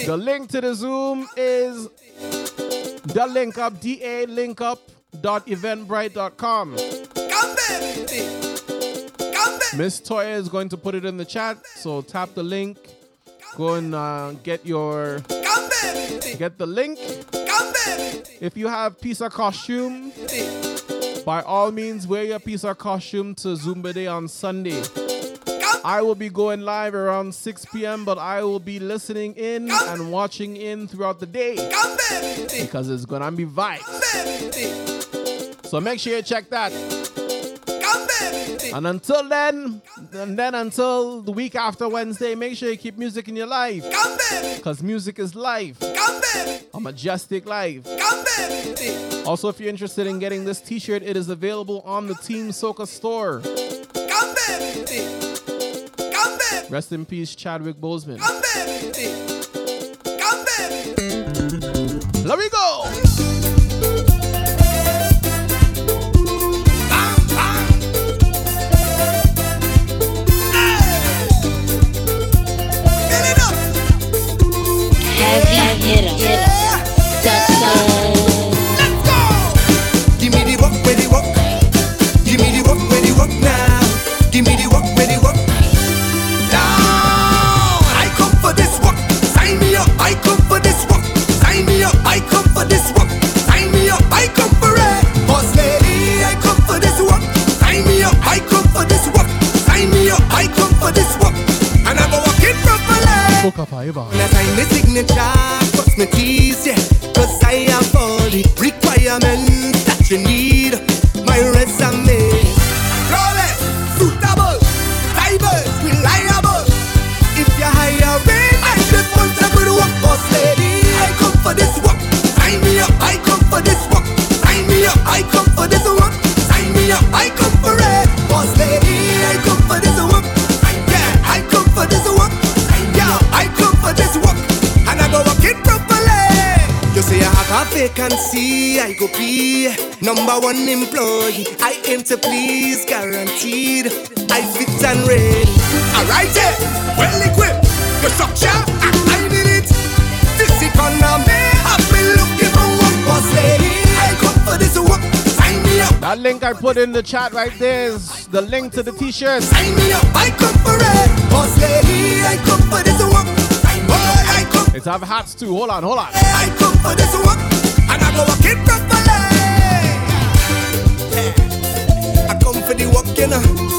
The link to the Zoom is the link up, da link up dot eventbrite.com. Miss Toya is going to put it in the chat, so tap the link. Go and uh, get your get the link. If you have piece of costume, by all means wear your piece of costume to Zumba Day on Sunday. I will be going live around 6 p.m., but I will be listening in and watching in throughout the day because it's gonna be vibes. So make sure you check that. And until then, and then until the week after Wednesday, make sure you keep music in your life. Because music is life. A Mejustik life. Also, if you're interested in getting this t shirt, it is available on the Team Soca store. Rest in peace, Chadwick Boseman. Come baby. Come baby. Let me go. Properly. Soca Fiber. When I sign my signature, cross my T's, yeah. Cause I have all the requirements that you need. vacancy, I go be number one employee. I aim to please, guaranteed. I fit and ready. Alright, yeah, well equipped. Your structure, I need it. This economy, I've been looking for one boss lady. I come for this work. Sign me up. That link I put in the chat right there is the link to the t-shirt. Sign me up, I come for it. Boss lady, I come for this work. Let's have hats too. Hold on, hold on. I for this work, and I go it properly. Yeah. I come for the you know.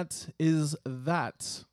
that is that.